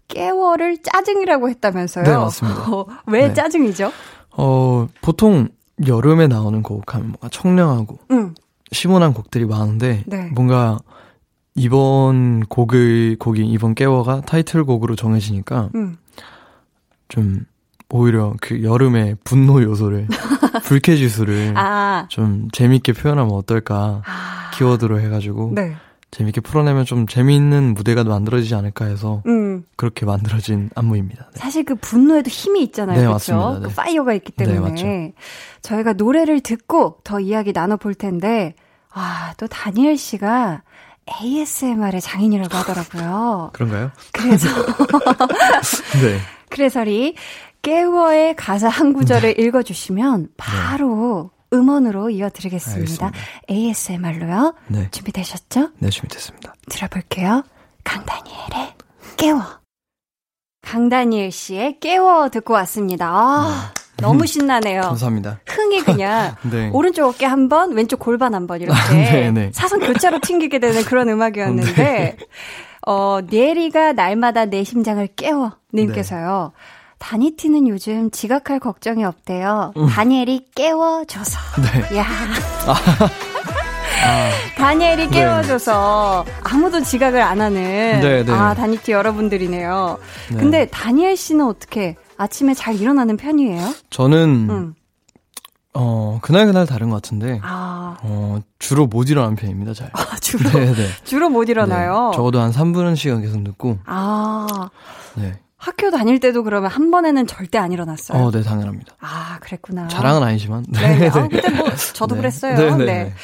Speaker 1: 깨워를 짜증이라고 했다면서요?
Speaker 4: 네, 맞습니다.
Speaker 1: 어, 왜
Speaker 4: 네.
Speaker 1: 짜증이죠?
Speaker 4: 어 보통 여름에 나오는 곡 하면 뭔가 청량하고
Speaker 1: 응.
Speaker 4: 시원한 곡들이 많은데
Speaker 1: 네.
Speaker 4: 뭔가 이번 곡의 곡이 이번 깨워가 타이틀곡으로 정해지니까
Speaker 1: 응.
Speaker 4: 좀 오히려 그 여름의 분노 요소를 불쾌지수를
Speaker 1: 아.
Speaker 4: 좀 재밌게 표현하면 어떨까
Speaker 1: 아.
Speaker 4: 키워드로 해가지고
Speaker 1: 네.
Speaker 4: 재밌게 풀어내면 좀 재미있는 무대가 만들어지지 않을까 해서
Speaker 1: 음.
Speaker 4: 그렇게 만들어진 안무입니다. 네.
Speaker 1: 사실 그 분노에도 힘이 있잖아요.
Speaker 4: 네,
Speaker 1: 그렇죠?
Speaker 4: 맞습니다.
Speaker 1: 그
Speaker 4: 네.
Speaker 1: fire가 있기
Speaker 4: 네,
Speaker 1: 때문에. 저희가 노래를 듣고 더 이야기 나눠 볼 텐데, 아, 또 다니엘 씨가 ASMR의 장인이라고 하더라고요.
Speaker 4: 그런가요?
Speaker 1: 그래서,
Speaker 4: 네.
Speaker 1: 그래서리 깨워의 가사 한 구절을 읽어주시면 바로 음원으로 이어드리겠습니다.
Speaker 4: 알겠습니다.
Speaker 1: ASMR로요.
Speaker 4: 네.
Speaker 1: 준비되셨죠?
Speaker 4: 네, 준비됐습니다.
Speaker 1: 들어볼게요. 강다니엘의 깨워. 강다니엘 씨의 깨워 듣고 왔습니다. 아, 너무 신나네요.
Speaker 4: 감사합니다.
Speaker 1: 흥이 그냥
Speaker 4: 네.
Speaker 1: 오른쪽 어깨 한 번, 왼쪽 골반 한 번 이렇게
Speaker 4: 네, 네.
Speaker 1: 사선 교차로 튕기게 되는 그런 음악이었는데
Speaker 4: 네.
Speaker 1: 어, 네리가 날마다 내 심장을 깨워 님께서요.
Speaker 4: 네.
Speaker 1: 다니티는 요즘 지각할 걱정이 없대요.
Speaker 4: 음.
Speaker 1: 다니엘이 깨워줘서.
Speaker 4: 네.
Speaker 1: 야.
Speaker 4: 아,
Speaker 1: 다니엘이
Speaker 4: 네.
Speaker 1: 깨워줘서 아무도 지각을 안 하는
Speaker 4: 네, 네.
Speaker 1: 아 다니티 여러분들이네요.
Speaker 4: 네.
Speaker 1: 근데 다니엘 씨는 어떻게 아침에 잘 일어나는 편이에요?
Speaker 4: 저는
Speaker 1: 음.
Speaker 4: 어 그날 그날 다른 것 같은데
Speaker 1: 아,
Speaker 4: 어 주로 못 일어나는 편입니다. 잘.
Speaker 1: 아, 주로
Speaker 4: 네, 네.
Speaker 1: 주로 못 일어나요.
Speaker 4: 네, 적어도 한 3분 시간 계속 늦고.
Speaker 1: 아
Speaker 4: 네.
Speaker 1: 학교 다닐 때도 그러면 한 번에는 절대 안 일어났어요.
Speaker 4: 어, 네, 당연합니다.
Speaker 1: 아 그랬구나.
Speaker 4: 자랑은 아니지만.
Speaker 1: 네, 네. 아, 근데 뭐 저도
Speaker 4: 네.
Speaker 1: 그랬어요.
Speaker 4: 네,
Speaker 1: 네.
Speaker 4: 네, 네.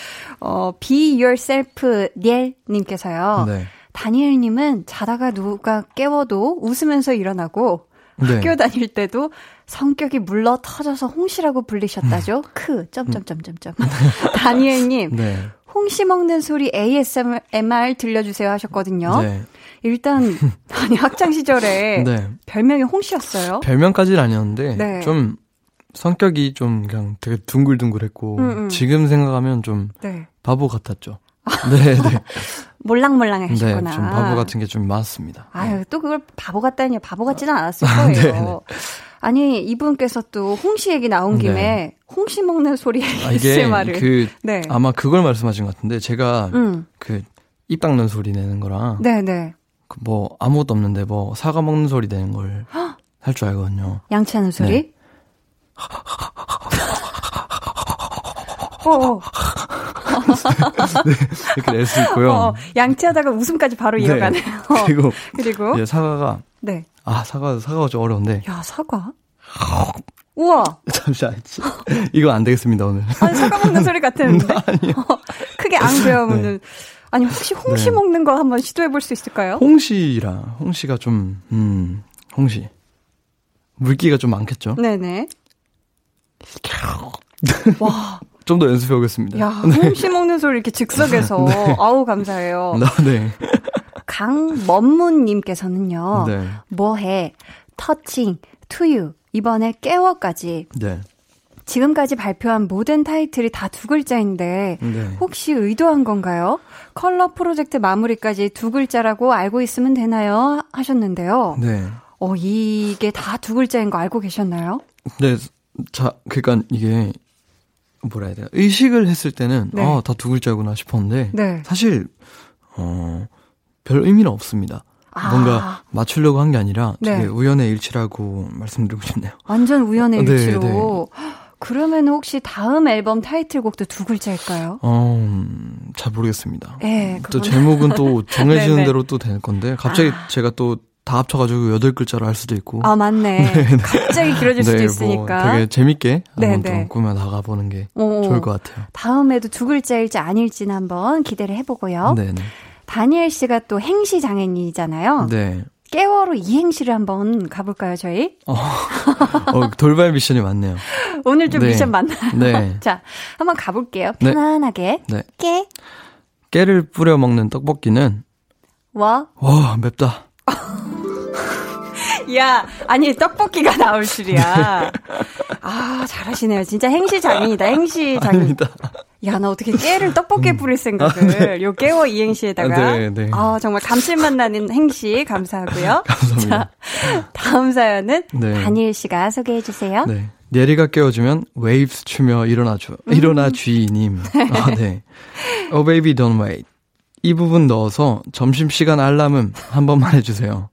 Speaker 1: 어, be yourself 니엘님께서요.
Speaker 4: 네.
Speaker 1: 다니엘님은 자다가 누가 깨워도 웃으면서 일어나고
Speaker 4: 네.
Speaker 1: 학교 다닐 때도 성격이 물러 터져서 홍시라고 불리셨다죠. 크 점점점점점. 다니엘님
Speaker 4: 네.
Speaker 1: 홍시 먹는 소리 ASMR 들려주세요 하셨거든요.
Speaker 4: 네.
Speaker 1: 일단 아니 학창 시절에
Speaker 4: 네.
Speaker 1: 별명이 홍시였어요.
Speaker 4: 별명까지는 아니었는데
Speaker 1: 네.
Speaker 4: 좀 성격이 좀 그냥 되게 둥글둥글했고
Speaker 1: 음, 음.
Speaker 4: 지금 생각하면 좀
Speaker 1: 네.
Speaker 4: 바보 같았죠. 네, 네.
Speaker 1: 몰랑몰랑
Speaker 4: 네,
Speaker 1: 하셨구나.
Speaker 4: 좀 바보 같은 게 좀 많았습니다.
Speaker 1: 아유, 또 그걸 바보 같다니 바보 같지는 않았을
Speaker 4: 아,
Speaker 1: 거예요.
Speaker 4: 네 네.
Speaker 1: 아니, 이분께서 또 홍시 얘기 나온 김에
Speaker 4: 네.
Speaker 1: 홍시 먹는 소리
Speaker 4: 아, 이게
Speaker 1: ASMR을.
Speaker 4: 그
Speaker 1: 네.
Speaker 4: 아마 그걸 말씀하신 것 같은데 제가
Speaker 1: 음.
Speaker 4: 그입 닦는 소리 내는 거랑
Speaker 1: 네, 네.
Speaker 4: 그 뭐 아무것도 없는데 뭐 사과 먹는 소리 내는 걸 할 줄 알거든요.
Speaker 1: 양치하는 소리?
Speaker 4: 네.
Speaker 1: 어, 어,
Speaker 4: 이렇게 낼 수 있고요.
Speaker 1: 어, 양치하다가 웃음까지 바로
Speaker 4: 네.
Speaker 1: 이어가네요.
Speaker 4: 그리고
Speaker 1: 그리고
Speaker 4: 이제 사과가
Speaker 1: 네.
Speaker 4: 아 사과 사과가 좀 어려운데
Speaker 1: 야, 사과? 우와.
Speaker 4: 잠시만. 이거 안 되겠습니다, 오늘.
Speaker 1: 아니, 사과 먹는 소리 같았는데. 아니요. 크게 안 배우면. 네. 아니, 혹시 홍시 네. 먹는 거 한번 시도해 볼 수 있을까요?
Speaker 4: 홍시라, 홍시가 좀, 음, 홍시. 물기가 좀 많겠죠?
Speaker 1: 네네.
Speaker 4: 와. 좀 더 연습해 보겠습니다.
Speaker 1: 야, 네. 홍시 먹는 소리 이렇게 즉석에서. 네. 아우, 감사해요.
Speaker 4: 네.
Speaker 1: 강먼문님께서는요. 네. 뭐해, 터칭, 투유, 이번에 깨워까지. 네. 지금까지 발표한 모든 타이틀이 다 두 글자인데 네. 혹시 의도한 건가요? 컬러 프로젝트 마무리까지 두 글자라고 알고 있으면 되나요? 하셨는데요. 네. 어 이게 다 두 글자인 거 알고 계셨나요?
Speaker 4: 네. 자, 그러니까 이게 뭐라 해야 돼요? 의식을 했을 때는 네. 아, 다 두 글자구나 싶었는데 네. 사실 어, 별 의미는 없습니다. 아. 뭔가 맞추려고 한 게 아니라 되게 네. 우연의 일치라고 말씀드리고 싶네요.
Speaker 1: 완전 우연의 네, 일치로. 네. 그러면 혹시 다음 앨범 타이틀곡도 두 글자일까요?
Speaker 4: 어, 음, 잘 모르겠습니다. 네, 또 제목은 또 정해지는 대로 또 될 건데 갑자기 아. 제가 또 다 합쳐가지고 여덟 글자로 할 수도 있고.
Speaker 1: 아 맞네. 네, 네. 갑자기 길어질 수도 네, 뭐 있으니까.
Speaker 4: 뭐 되게 재밌게 한번 네, 또 꾸며 나가보는 게 오, 좋을 것 같아요.
Speaker 1: 다음에도 두 글자일지 아닐지는 한번 기대를 해보고요. 네네. 다니엘 씨가 또 행시 장애인이잖아요. 네. 깨워로 이행시를 한번 가볼까요, 저희? 어,
Speaker 4: 어, 돌발 미션이 많네요.
Speaker 1: 오늘 좀 네. 미션 많나요? 네. 자, 한번 가볼게요. 네. 편안하게. 네. 깨.
Speaker 4: 깨를 뿌려 먹는 떡볶이는
Speaker 1: 와.
Speaker 4: 와, 맵다.
Speaker 1: 야, 아니 떡볶이가 나올 줄이야. 아, 잘하시네요. 진짜 행시 장인이다. 행시 장인. 아닙니다. 야, 나 어떻게 깨를 떡볶이에 음. 뿌릴 생각을. 아, 네. 요 깨워 이행시에다가. 아, 네, 네. 아, 정말 감칠맛 나는 행시 감사하고요.
Speaker 4: 감사합니다.
Speaker 1: 자, 다음 사연은 네. 다니엘 씨가 소개해 주세요.
Speaker 4: 네. 예리가 깨워주면 웨이브 추며 일어나줘. 음. 일어나 쥐님. 아, 네. Oh baby don't wait. 이 부분 넣어서 점심시간 알람음 한 번만 해주세요.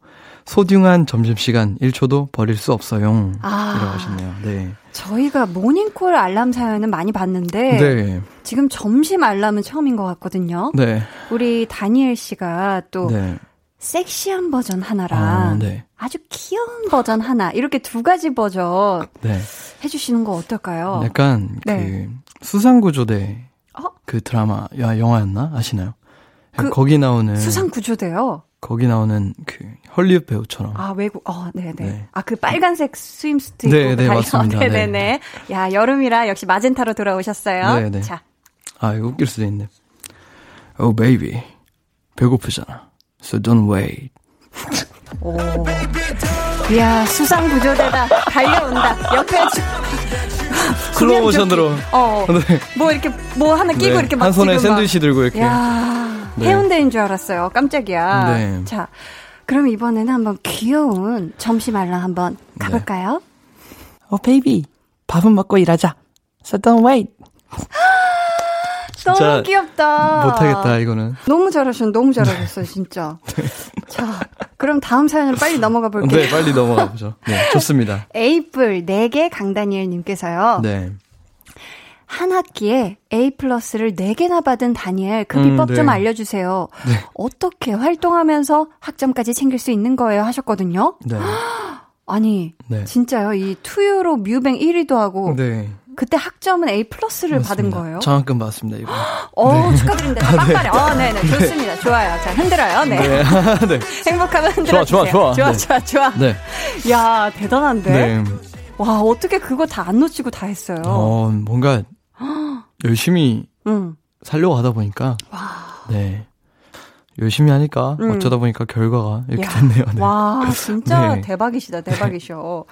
Speaker 4: 소중한 점심시간 1초도 버릴 수 없어요. 아. 이라고 하셨네요. 네.
Speaker 1: 저희가 모닝콜 알람 사연은 많이 봤는데 네. 지금 점심 알람은 처음인 것 같거든요. 네. 우리 다니엘 씨가 또 네. 섹시한 버전 하나랑 아, 네. 아주 귀여운 버전 하나 이렇게 두 가지 버전 네. 해주시는 거 어떨까요?
Speaker 4: 약간 네. 그 수상구조대 어? 그 드라마 야 영화였나 아시나요? 그 거기 나오는
Speaker 1: 수상구조대요.
Speaker 4: 거기 나오는 그 헐리우드 배우처럼.
Speaker 1: 아 외국. 어, 네네. 네. 아 그 빨간색 swimsuit 입고 네, 네
Speaker 4: 맞습니다.
Speaker 1: 네네네. 네. 야 여름이라 역시 마젠타로 돌아오셨어요. 네네. 자.
Speaker 4: 아 이거 웃길 수도 있네. Oh baby, 배고프잖아. So don't wait.
Speaker 1: 오. 이야 수상 구조대다 달려온다. 옆에
Speaker 4: 슬로우 모션으로.
Speaker 1: 어. 네. 뭐 이렇게 뭐 하나 끼고 네. 이렇게 막
Speaker 4: 한 손에 샌드위치 들고 이렇게.
Speaker 1: 야. 네. 해운대인 줄 알았어요. 깜짝이야. 네. 자, 그럼 이번에는 한번 귀여운 점심 알람 한번 가볼까요? 네.
Speaker 4: 어, baby. 밥은 먹고 일하자. So don't wait.
Speaker 1: 너무 귀엽다.
Speaker 4: 못하겠다, 이거는.
Speaker 1: 너무 잘하셨, 너무 잘하셨어요, 진짜. 네. 자, 그럼 다음 사연으로 빨리 넘어가 볼게요.
Speaker 4: 네, 빨리 넘어가 보죠. 네, 좋습니다.
Speaker 1: 에이플 4개 강다니엘님께서요. 네. 한 학기에 A 플러스를 4개나 받은 다니엘 그 비법 음, 네. 좀 알려주세요. 네. 어떻게 활동하면서 학점까지 챙길 수 있는 거예요? 하셨거든요. 네. 아니, 네. 진짜요? 이 투유로 뮤뱅 1위도 하고. 네. 그때 학점은 A 플러스를 받은 거예요?
Speaker 4: 장학금 받았습니다, 이거.
Speaker 1: 어, 네. 축하드립니다. 빵빠레. 어, 네네. 좋습니다. 좋아요. 자, 흔들어요. 네. 네. 네. 행복하면 흔들어
Speaker 4: 좋아, 좋아,
Speaker 1: 좋아. 좋아, 좋아, 좋아. 네. 야, 대단한데? 네. 와, 어떻게 그거 다 안 놓치고 다 했어요?
Speaker 4: 어, 뭔가 열심히 응. 살려고 하다 보니까 와. 네 열심히 하니까 응. 어쩌다 보니까 결과가 이렇게 야. 됐네요. 네.
Speaker 1: 와 진짜 네. 대박이시다 대박이셔.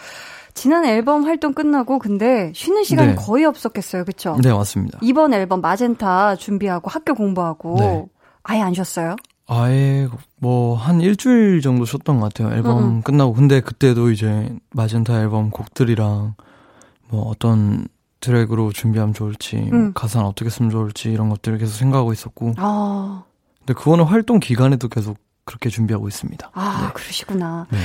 Speaker 1: 지난 앨범 활동 끝나고 근데 쉬는 시간이 네. 거의 없었겠어요, 그렇죠?
Speaker 4: 네 맞습니다.
Speaker 1: 이번 앨범 마젠타 준비하고 학교 공부하고 네. 아예 안 쉬었어요?
Speaker 4: 아예 뭐 한 일주일 정도 쉬었던 것 같아요. 앨범 음. 끝나고 근데 그때도 이제 마젠타 앨범 곡들이랑 뭐 어떤 드랙으로 준비하면 좋을지, 뭐 음. 가사는 어떻게 쓰면 좋을지 이런 것들을 계속 생각하고 있었고. 아. 근데 그거는 활동 기간에도 계속 그렇게 준비하고 있습니다.
Speaker 1: 아,
Speaker 4: 네.
Speaker 1: 그러시구나.
Speaker 4: 네.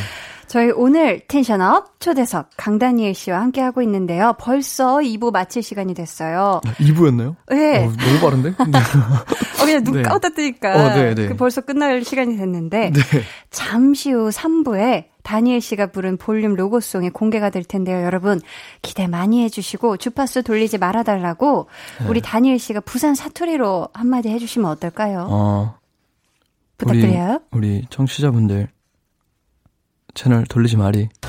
Speaker 1: 저희 오늘 텐션업 초대석 강다니엘 씨와 함께하고 있는데요. 벌써 2부 마칠 시간이 됐어요.
Speaker 4: 2부였나요?
Speaker 1: 네.
Speaker 4: 어, 너무 빠른데? 네.
Speaker 1: 어, 그냥 눈
Speaker 4: 네.
Speaker 1: 감았다 뜨니까.
Speaker 4: 어, 네, 네.
Speaker 1: 그 벌써 끝날 시간이 됐는데.
Speaker 4: 네.
Speaker 1: 잠시 후 3부에 다니엘 씨가 부른 볼륨 로고송이 공개가 될 텐데요. 여러분, 기대 많이 해주시고, 주파수 돌리지 말아달라고,
Speaker 4: 네.
Speaker 1: 우리 다니엘 씨가 부산 사투리로 한마디 해주시면 어떨까요?
Speaker 4: 어,
Speaker 1: 부탁드려요.
Speaker 4: 우리, 우리 청취자분들 채널 돌리지 말이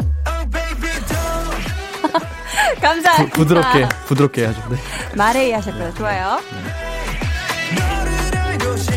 Speaker 1: 감사합니다.
Speaker 4: 부, 드럽게 부드럽게 해야죠. 네.
Speaker 1: 말해이 하셨고요. 좋아요.
Speaker 5: They're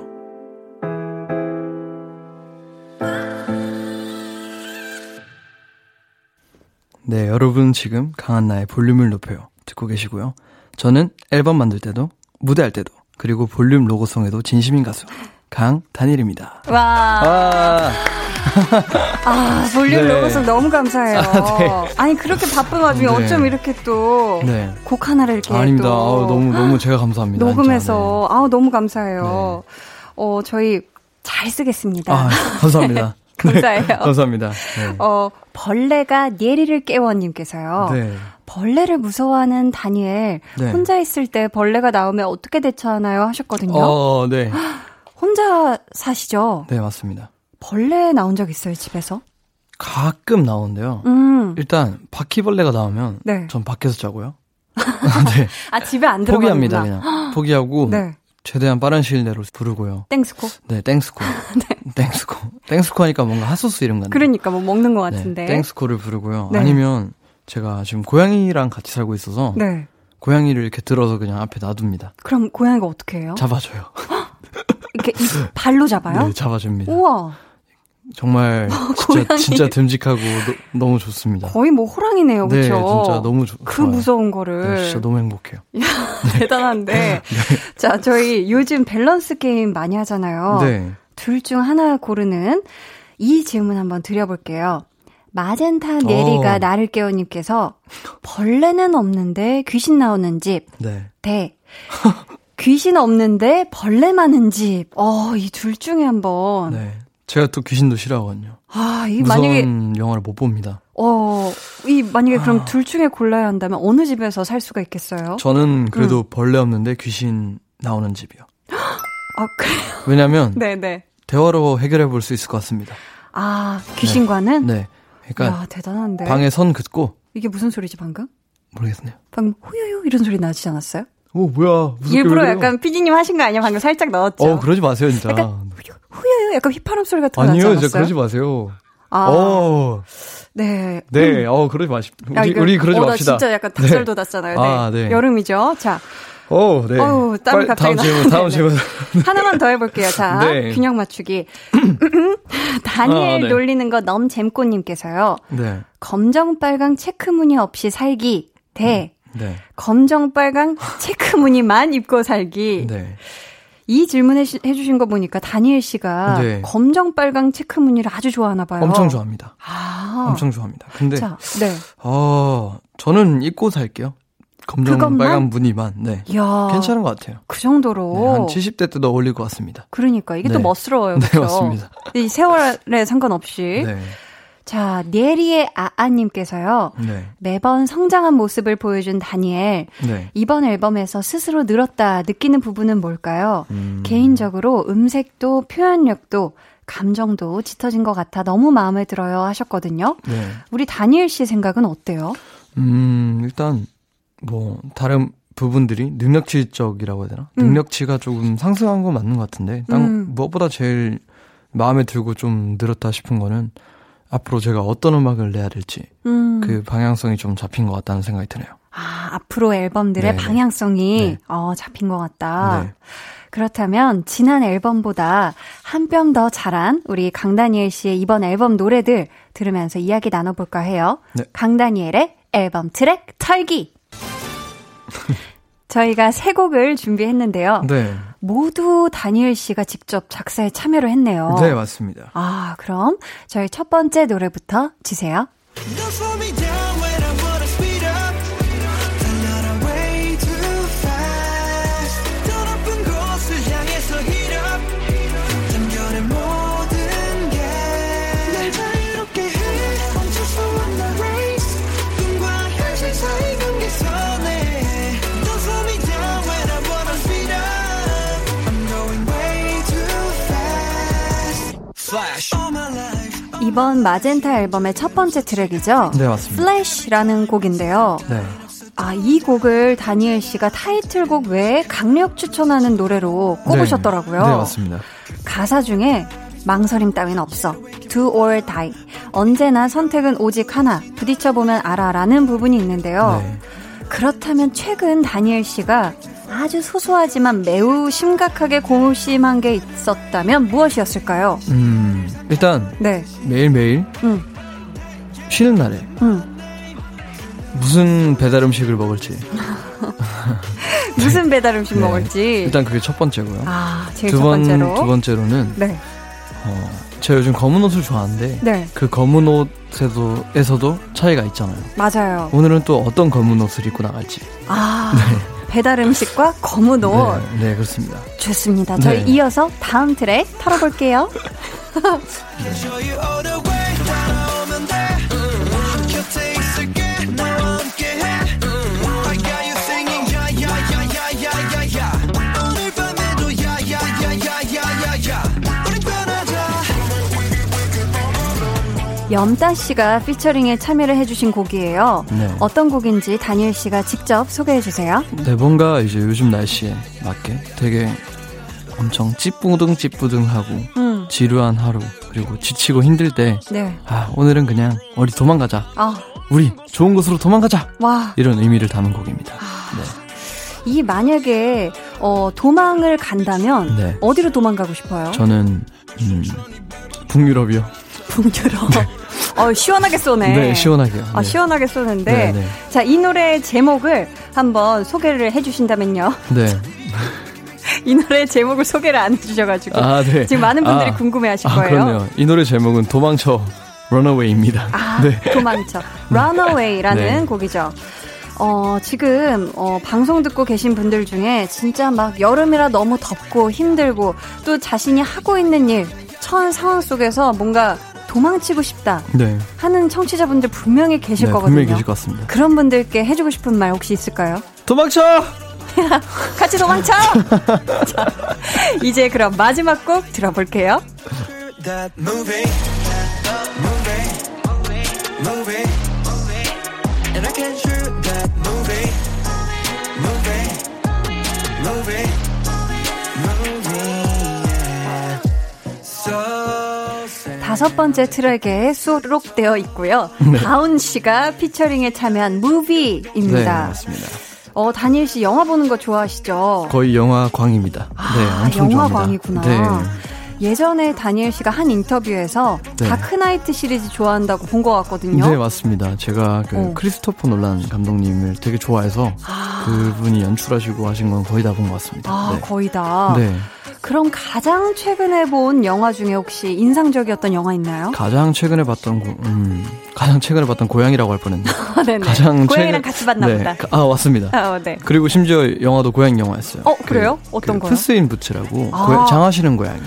Speaker 4: 네, 여러분 지금 강한나의 볼륨을 높여요. 듣고 계시고요. 저는 앨범 만들 때도, 무대할 때도, 그리고 볼륨 로고송에도 진심인 가수, 강단일입니다.
Speaker 1: 와.
Speaker 4: 아,
Speaker 1: 아, 볼륨
Speaker 4: 네.
Speaker 1: 로고송 너무 감사해요.
Speaker 4: 아, 네.
Speaker 1: 아니, 그렇게 바쁜 와중에
Speaker 4: 네.
Speaker 1: 어쩜 이렇게 또,
Speaker 4: 네.
Speaker 1: 곡 하나를 이렇게
Speaker 4: 아닙니다.
Speaker 1: 또
Speaker 4: 아우, 너무, 너무 제가 감사합니다.
Speaker 1: 녹음해서, 아우, 너무 감사해요. 어, 저희 잘 쓰겠습니다.
Speaker 4: 네. 아, 감사합니다.
Speaker 1: 감사해요.
Speaker 4: 네, 감사합니다. 네.
Speaker 1: 어, 벌레가 예리를 깨워님께서요.
Speaker 4: 네.
Speaker 1: 벌레를 무서워하는 다니엘,
Speaker 4: 네.
Speaker 1: 혼자 있을 때 벌레가 나오면 어떻게 대처하나요? 하셨거든요.
Speaker 4: 어, 네.
Speaker 1: 혼자 사시죠?
Speaker 4: 네, 맞습니다.
Speaker 1: 벌레 나온 적 있어요, 집에서?
Speaker 4: 가끔 나오는데요.
Speaker 1: 음.
Speaker 4: 일단, 바퀴벌레가 나오면,
Speaker 1: 네.
Speaker 4: 전 밖에서 자고요. 네.
Speaker 1: 아, 집에 안 들어가는구나.
Speaker 4: 포기합니다, 그냥. 포기하고,
Speaker 1: 네.
Speaker 4: 최대한 빠른 시일 내로 부르고요.
Speaker 1: 땡스코?
Speaker 4: 네, 땡스코. 땡스코. 땡스코 하니까 뭔가 핫소스 이름 같네.
Speaker 1: 그러니까 뭐 먹는 것 같은데.
Speaker 4: 네, 땡스코를 부르고요.
Speaker 1: 네.
Speaker 4: 아니면 제가 지금 고양이랑 같이 살고 있어서
Speaker 1: 네.
Speaker 4: 고양이를 이렇게 들어서 그냥 앞에 놔둡니다.
Speaker 1: 그럼 고양이가 어떻게 해요?
Speaker 4: 잡아줘요.
Speaker 1: 이렇게 이 발로 잡아요?
Speaker 4: 네, 잡아줍니다.
Speaker 1: 우와.
Speaker 4: 정말 진짜
Speaker 1: 고양이.
Speaker 4: 진짜 듬직하고 너, 무 좋습니다.
Speaker 1: 거의 뭐 호랑이네요,
Speaker 4: 네,
Speaker 1: 그렇죠?
Speaker 4: 진짜 너무 좋.
Speaker 1: 그
Speaker 4: 좋아요.
Speaker 1: 무서운 거를
Speaker 4: 네, 진짜 너무 행복해요.
Speaker 1: 대단한데. 자, 저희 요즘 밸런스 게임 많이 하잖아요.
Speaker 4: 네.
Speaker 1: 둘 중 하나 고르는 이 질문 한번 드려볼게요. 마젠타 네리가
Speaker 4: 어.
Speaker 1: 나를 깨워님께서 벌레는 없는데 귀신 나오는 집
Speaker 4: 네.
Speaker 1: 대 귀신 없는데 벌레 많은 집. 어, 이 둘 중에 한번.
Speaker 4: 네. 제가 또 귀신도 싫어하거든요.
Speaker 1: 아, 이
Speaker 4: 무서운
Speaker 1: 만약에
Speaker 4: 영화를 못 봅니다.
Speaker 1: 어, 이 만약에 그럼
Speaker 4: 아.
Speaker 1: 둘 중에 골라야 한다면 어느 집에서 살 수가 있겠어요?
Speaker 4: 저는 그래도
Speaker 1: 음.
Speaker 4: 벌레 없는데 귀신 나오는 집이요.
Speaker 1: 아, 그래요?
Speaker 4: 왜냐면
Speaker 1: 네, 네.
Speaker 4: 대화로 해결해 볼 수 있을 것 같습니다.
Speaker 1: 아, 귀신과는?
Speaker 4: 네. 그러니까
Speaker 1: 야, 대단한데.
Speaker 4: 방에 선 긋고
Speaker 1: 이게 무슨 소리지, 방금?
Speaker 4: 모르겠네요.
Speaker 1: 방금 후유유 이런 소리 나지 않았어요?
Speaker 4: 오 뭐야?
Speaker 1: 일부러
Speaker 4: 그래요?
Speaker 1: 약간 피디님 하신 거 아니야? 방금 살짝 넣었죠?
Speaker 4: 어 그러지 마세요 진짜.
Speaker 1: 약간 후 유유 약간 휘파람 소리 같은 거 나지
Speaker 4: 아니요,
Speaker 1: 않았어요?
Speaker 4: 진짜 그러지 마세요.
Speaker 1: 아,
Speaker 4: 어,
Speaker 1: 네.
Speaker 4: 네, 어 그러지 마시. 우리,
Speaker 1: 야, 이거-
Speaker 4: 우리 그러지
Speaker 1: 어, 나
Speaker 4: 맙시다.
Speaker 1: 진짜 약간 닭살
Speaker 4: 네.
Speaker 1: 돋았잖아요. 네.
Speaker 4: 아, 네.
Speaker 1: 여름이죠. 자,
Speaker 4: 어, 네.
Speaker 1: 어우, 땀이 갑자기
Speaker 4: 다음
Speaker 1: 나-
Speaker 4: 질문, 다음
Speaker 1: 네,
Speaker 4: 질문.
Speaker 1: 하나만 더 해볼게요. 자,
Speaker 4: 네.
Speaker 1: 균형 맞추기. 다니엘
Speaker 4: 아, 네.
Speaker 1: 놀리는 거 넘잼꼬님께서요.
Speaker 4: 네,
Speaker 1: 검정 빨강 체크 무늬 없이 살기 대
Speaker 4: 네,
Speaker 1: 검정 빨강 체크 무늬만 입고 살기.
Speaker 4: 네.
Speaker 1: 이 질문 해, 해주신 거 보니까 다니엘 씨가
Speaker 4: 네.
Speaker 1: 검정 빨강 체크 무늬를 아주 좋아하나 봐요.
Speaker 4: 엄청 좋아합니다.
Speaker 1: 아,
Speaker 4: 엄청 좋아합니다. 근데
Speaker 1: 자, 네.
Speaker 4: 어, 저는 입고 살게요. 검정
Speaker 1: 그것만?
Speaker 4: 빨간 무늬만. 네.
Speaker 1: 이야,
Speaker 4: 괜찮은 것 같아요.
Speaker 1: 그 정도로.
Speaker 4: 네, 한 70대 때도 어울릴 것 같습니다.
Speaker 1: 그러니까 이게 또
Speaker 4: 네.
Speaker 1: 멋스러워요.
Speaker 4: 네,
Speaker 1: 그렇죠?
Speaker 4: 맞습니다.
Speaker 1: 이 세월에 상관없이.
Speaker 4: 네,
Speaker 1: 자, 네리의 아아님께서요.
Speaker 4: 네,
Speaker 1: 매번 성장한 모습을 보여준 다니엘.
Speaker 4: 네.
Speaker 1: 이번 앨범에서 스스로 늘었다 느끼는 부분은 뭘까요?
Speaker 4: 음,
Speaker 1: 개인적으로 음색도 표현력도 감정도 짙어진 것 같아 너무 마음에 들어요 하셨거든요.
Speaker 4: 네.
Speaker 1: 우리 다니엘 씨 생각은 어때요?
Speaker 4: 음, 일단, 뭐, 다른 부분들이 능력치적이라고 해야 되나?
Speaker 1: 음.
Speaker 4: 능력치가 조금 상승한 건 맞는 것 같은데, 딱
Speaker 1: 음.
Speaker 4: 무엇보다 제일 마음에 들고 좀 늘었다 싶은 거는 앞으로 제가 어떤 음악을 내야 될지
Speaker 1: 음.
Speaker 4: 그 방향성이 좀 잡힌 것 같다는 생각이 드네요.
Speaker 1: 아, 앞으로 앨범들의
Speaker 4: 네네.
Speaker 1: 방향성이
Speaker 4: 네.
Speaker 1: 어, 잡힌 것 같다.
Speaker 4: 네.
Speaker 1: 그렇다면 지난 앨범보다 한 뼘 더 잘한 우리 강다니엘 씨의 이번 앨범 노래들 들으면서 이야기 나눠볼까 해요.
Speaker 4: 네.
Speaker 1: 강다니엘의 앨범 트랙 털기. 저희가 세 곡을 준비했는데요.
Speaker 4: 네.
Speaker 1: 모두 다니엘 씨가 직접 작사에 참여를 했네요.
Speaker 4: 네, 맞습니다.
Speaker 1: 아, 그럼 저희 첫 번째 노래부터 주세요. 이번 마젠타 앨범의 첫 번째 트랙이죠.
Speaker 4: 네, 맞습니다.
Speaker 1: 플래시라는 곡인데요.
Speaker 4: 네.
Speaker 1: 아, 이 곡을 다니엘 씨가 타이틀곡 외에 강력 추천하는 노래로 꼽으셨더라고요.
Speaker 4: 네, 네, 맞습니다.
Speaker 1: 가사 중에 망설임 따윈 없어. Do or die. 언제나 선택은 오직 하나. 부딪혀보면 알아라는 부분이 있는데요.
Speaker 4: 네.
Speaker 1: 그렇다면 최근 다니엘 씨가 아주 소소하지만 매우 심각하게 고심한 게 있었다면 무엇이었을까요?
Speaker 4: 음, 일단
Speaker 1: 네.
Speaker 4: 매일매일
Speaker 1: 음,
Speaker 4: 쉬는 날에
Speaker 1: 음.
Speaker 4: 무슨 배달 음식을 먹을지
Speaker 1: 무슨 배달 음식
Speaker 4: 네.
Speaker 1: 먹을지.
Speaker 4: 일단 그게 첫 번째고요.
Speaker 1: 아, 제일
Speaker 4: 두
Speaker 1: 첫
Speaker 4: 번,
Speaker 1: 번째로.
Speaker 4: 두 번째로는
Speaker 1: 네.
Speaker 4: 어, 제가 요즘 검은 옷을 좋아하는데
Speaker 1: 네.
Speaker 4: 그 검은 옷에도 에서도 차이가 있잖아요.
Speaker 1: 맞아요.
Speaker 4: 오늘은 또 어떤 검은 옷을 입고 나갈지.
Speaker 1: 아, 배달 음식과 검은 옷.
Speaker 4: 네, 네, 그렇습니다.
Speaker 1: 좋습니다. 저희
Speaker 4: 네.
Speaker 1: 이어서 다음 트랙 털어볼게요.
Speaker 5: Can
Speaker 1: 염따 씨가 피처링에 참여를 해주신 곡이에요.
Speaker 4: 네.
Speaker 1: 어떤 곡인지 다니엘 씨가 직접 소개해 주세요.
Speaker 4: 네, 뭔가 이제 요즘 날씨에 맞게 되게 엄청 찌뿌둥 찌뿌둥하고
Speaker 1: 음,
Speaker 4: 지루한 하루 그리고 지치고 힘들 때
Speaker 1: 네.
Speaker 4: 아, 오늘은 그냥 어디 도망가자.
Speaker 1: 아,
Speaker 4: 우리 좋은 곳으로 도망가자.
Speaker 1: 와.
Speaker 4: 이런 의미를 담은 곡입니다. 네.
Speaker 1: 이 만약에 어, 도망을 간다면
Speaker 4: 네.
Speaker 1: 어디로 도망가고 싶어요?
Speaker 4: 저는 음, 북유럽이요.
Speaker 1: 북유럽. 어, 시원하게 쏘네.
Speaker 4: 네, 시원하게요.
Speaker 1: 아,
Speaker 4: 네.
Speaker 1: 시원하게 쏘는데.
Speaker 4: 네, 네.
Speaker 1: 자, 이 노래 제목을 한번 소개를 해주신다면요.
Speaker 4: 네.
Speaker 1: 이 노래 제목을 소개를 안 해주셔가지고.
Speaker 4: 아, 네.
Speaker 1: 지금 많은 분들이
Speaker 4: 아,
Speaker 1: 궁금해 하실
Speaker 4: 아,
Speaker 1: 거예요.
Speaker 4: 그렇네요. 이 노래 제목은 도망쳐 런어웨이입니다.
Speaker 1: 아,
Speaker 4: 네.
Speaker 1: 도망쳐. Runaway라는
Speaker 4: 네.
Speaker 1: 곡이죠. 어, 지금, 어, 방송 듣고 계신 분들 중에 진짜 막 여름이라 너무 덥고 힘들고 또 자신이 하고 있는 일, 처한 상황 속에서 뭔가 도망치고 싶다
Speaker 4: 네.
Speaker 1: 하는 청취자분들 분명히 계실
Speaker 4: 네,
Speaker 1: 거거든요.
Speaker 4: 분명히 계실 것 같습니다.
Speaker 1: 그런 분들께 해주고 싶은 말 혹시 있을까요?
Speaker 4: 도망쳐!
Speaker 1: 같이 도망쳐! 자, 이제 그럼 마지막 곡 들어볼게요. 다섯 번째 트랙에 수록되어 있고요. 다운 씨가 피처링에 참여한
Speaker 4: 네,
Speaker 1: 무비입니다.
Speaker 4: 맞습니다.
Speaker 1: 어, 다니엘 씨 영화 보는 거 좋아하시죠?
Speaker 4: 거의 영화 광입니다. 네,
Speaker 1: 아,
Speaker 4: 엄청
Speaker 1: 영화
Speaker 4: 좋아합니다.
Speaker 1: 광이구나.
Speaker 4: 네.
Speaker 1: 예전에 다니엘 씨가 한 인터뷰에서
Speaker 4: 네.
Speaker 1: 다크나이트 시리즈 좋아한다고 본 것 같거든요.
Speaker 4: 네, 맞습니다. 제가 그
Speaker 1: 어.
Speaker 4: 크리스토퍼 놀란 감독님을 되게 좋아해서 그분이 연출하시고 하신 건 거의 다 본 것 같습니다.
Speaker 1: 아,
Speaker 4: 네.
Speaker 1: 거의 다.
Speaker 4: 네.
Speaker 1: 그럼 가장 최근에 본 영화 중에 혹시 인상적이었던 영화 있나요?
Speaker 4: 가장 최근에 봤던 고, 음, 가장 최근에 봤던 고양이라고 할 뻔했네.
Speaker 1: 아.
Speaker 4: 가장
Speaker 1: 고양이랑
Speaker 4: 최근-
Speaker 1: 같이 봤나
Speaker 4: 네,
Speaker 1: 보다.
Speaker 4: 가- 아, 맞습니다.
Speaker 1: 아, 어, 네.
Speaker 4: 그리고 심지어 영화도 고양이 영화였어요.
Speaker 1: 어, 그래요? 어떤
Speaker 4: 그
Speaker 1: 거요?
Speaker 4: Puss in Boots라고
Speaker 1: 아.
Speaker 4: 고양- 장화 신은 고양이.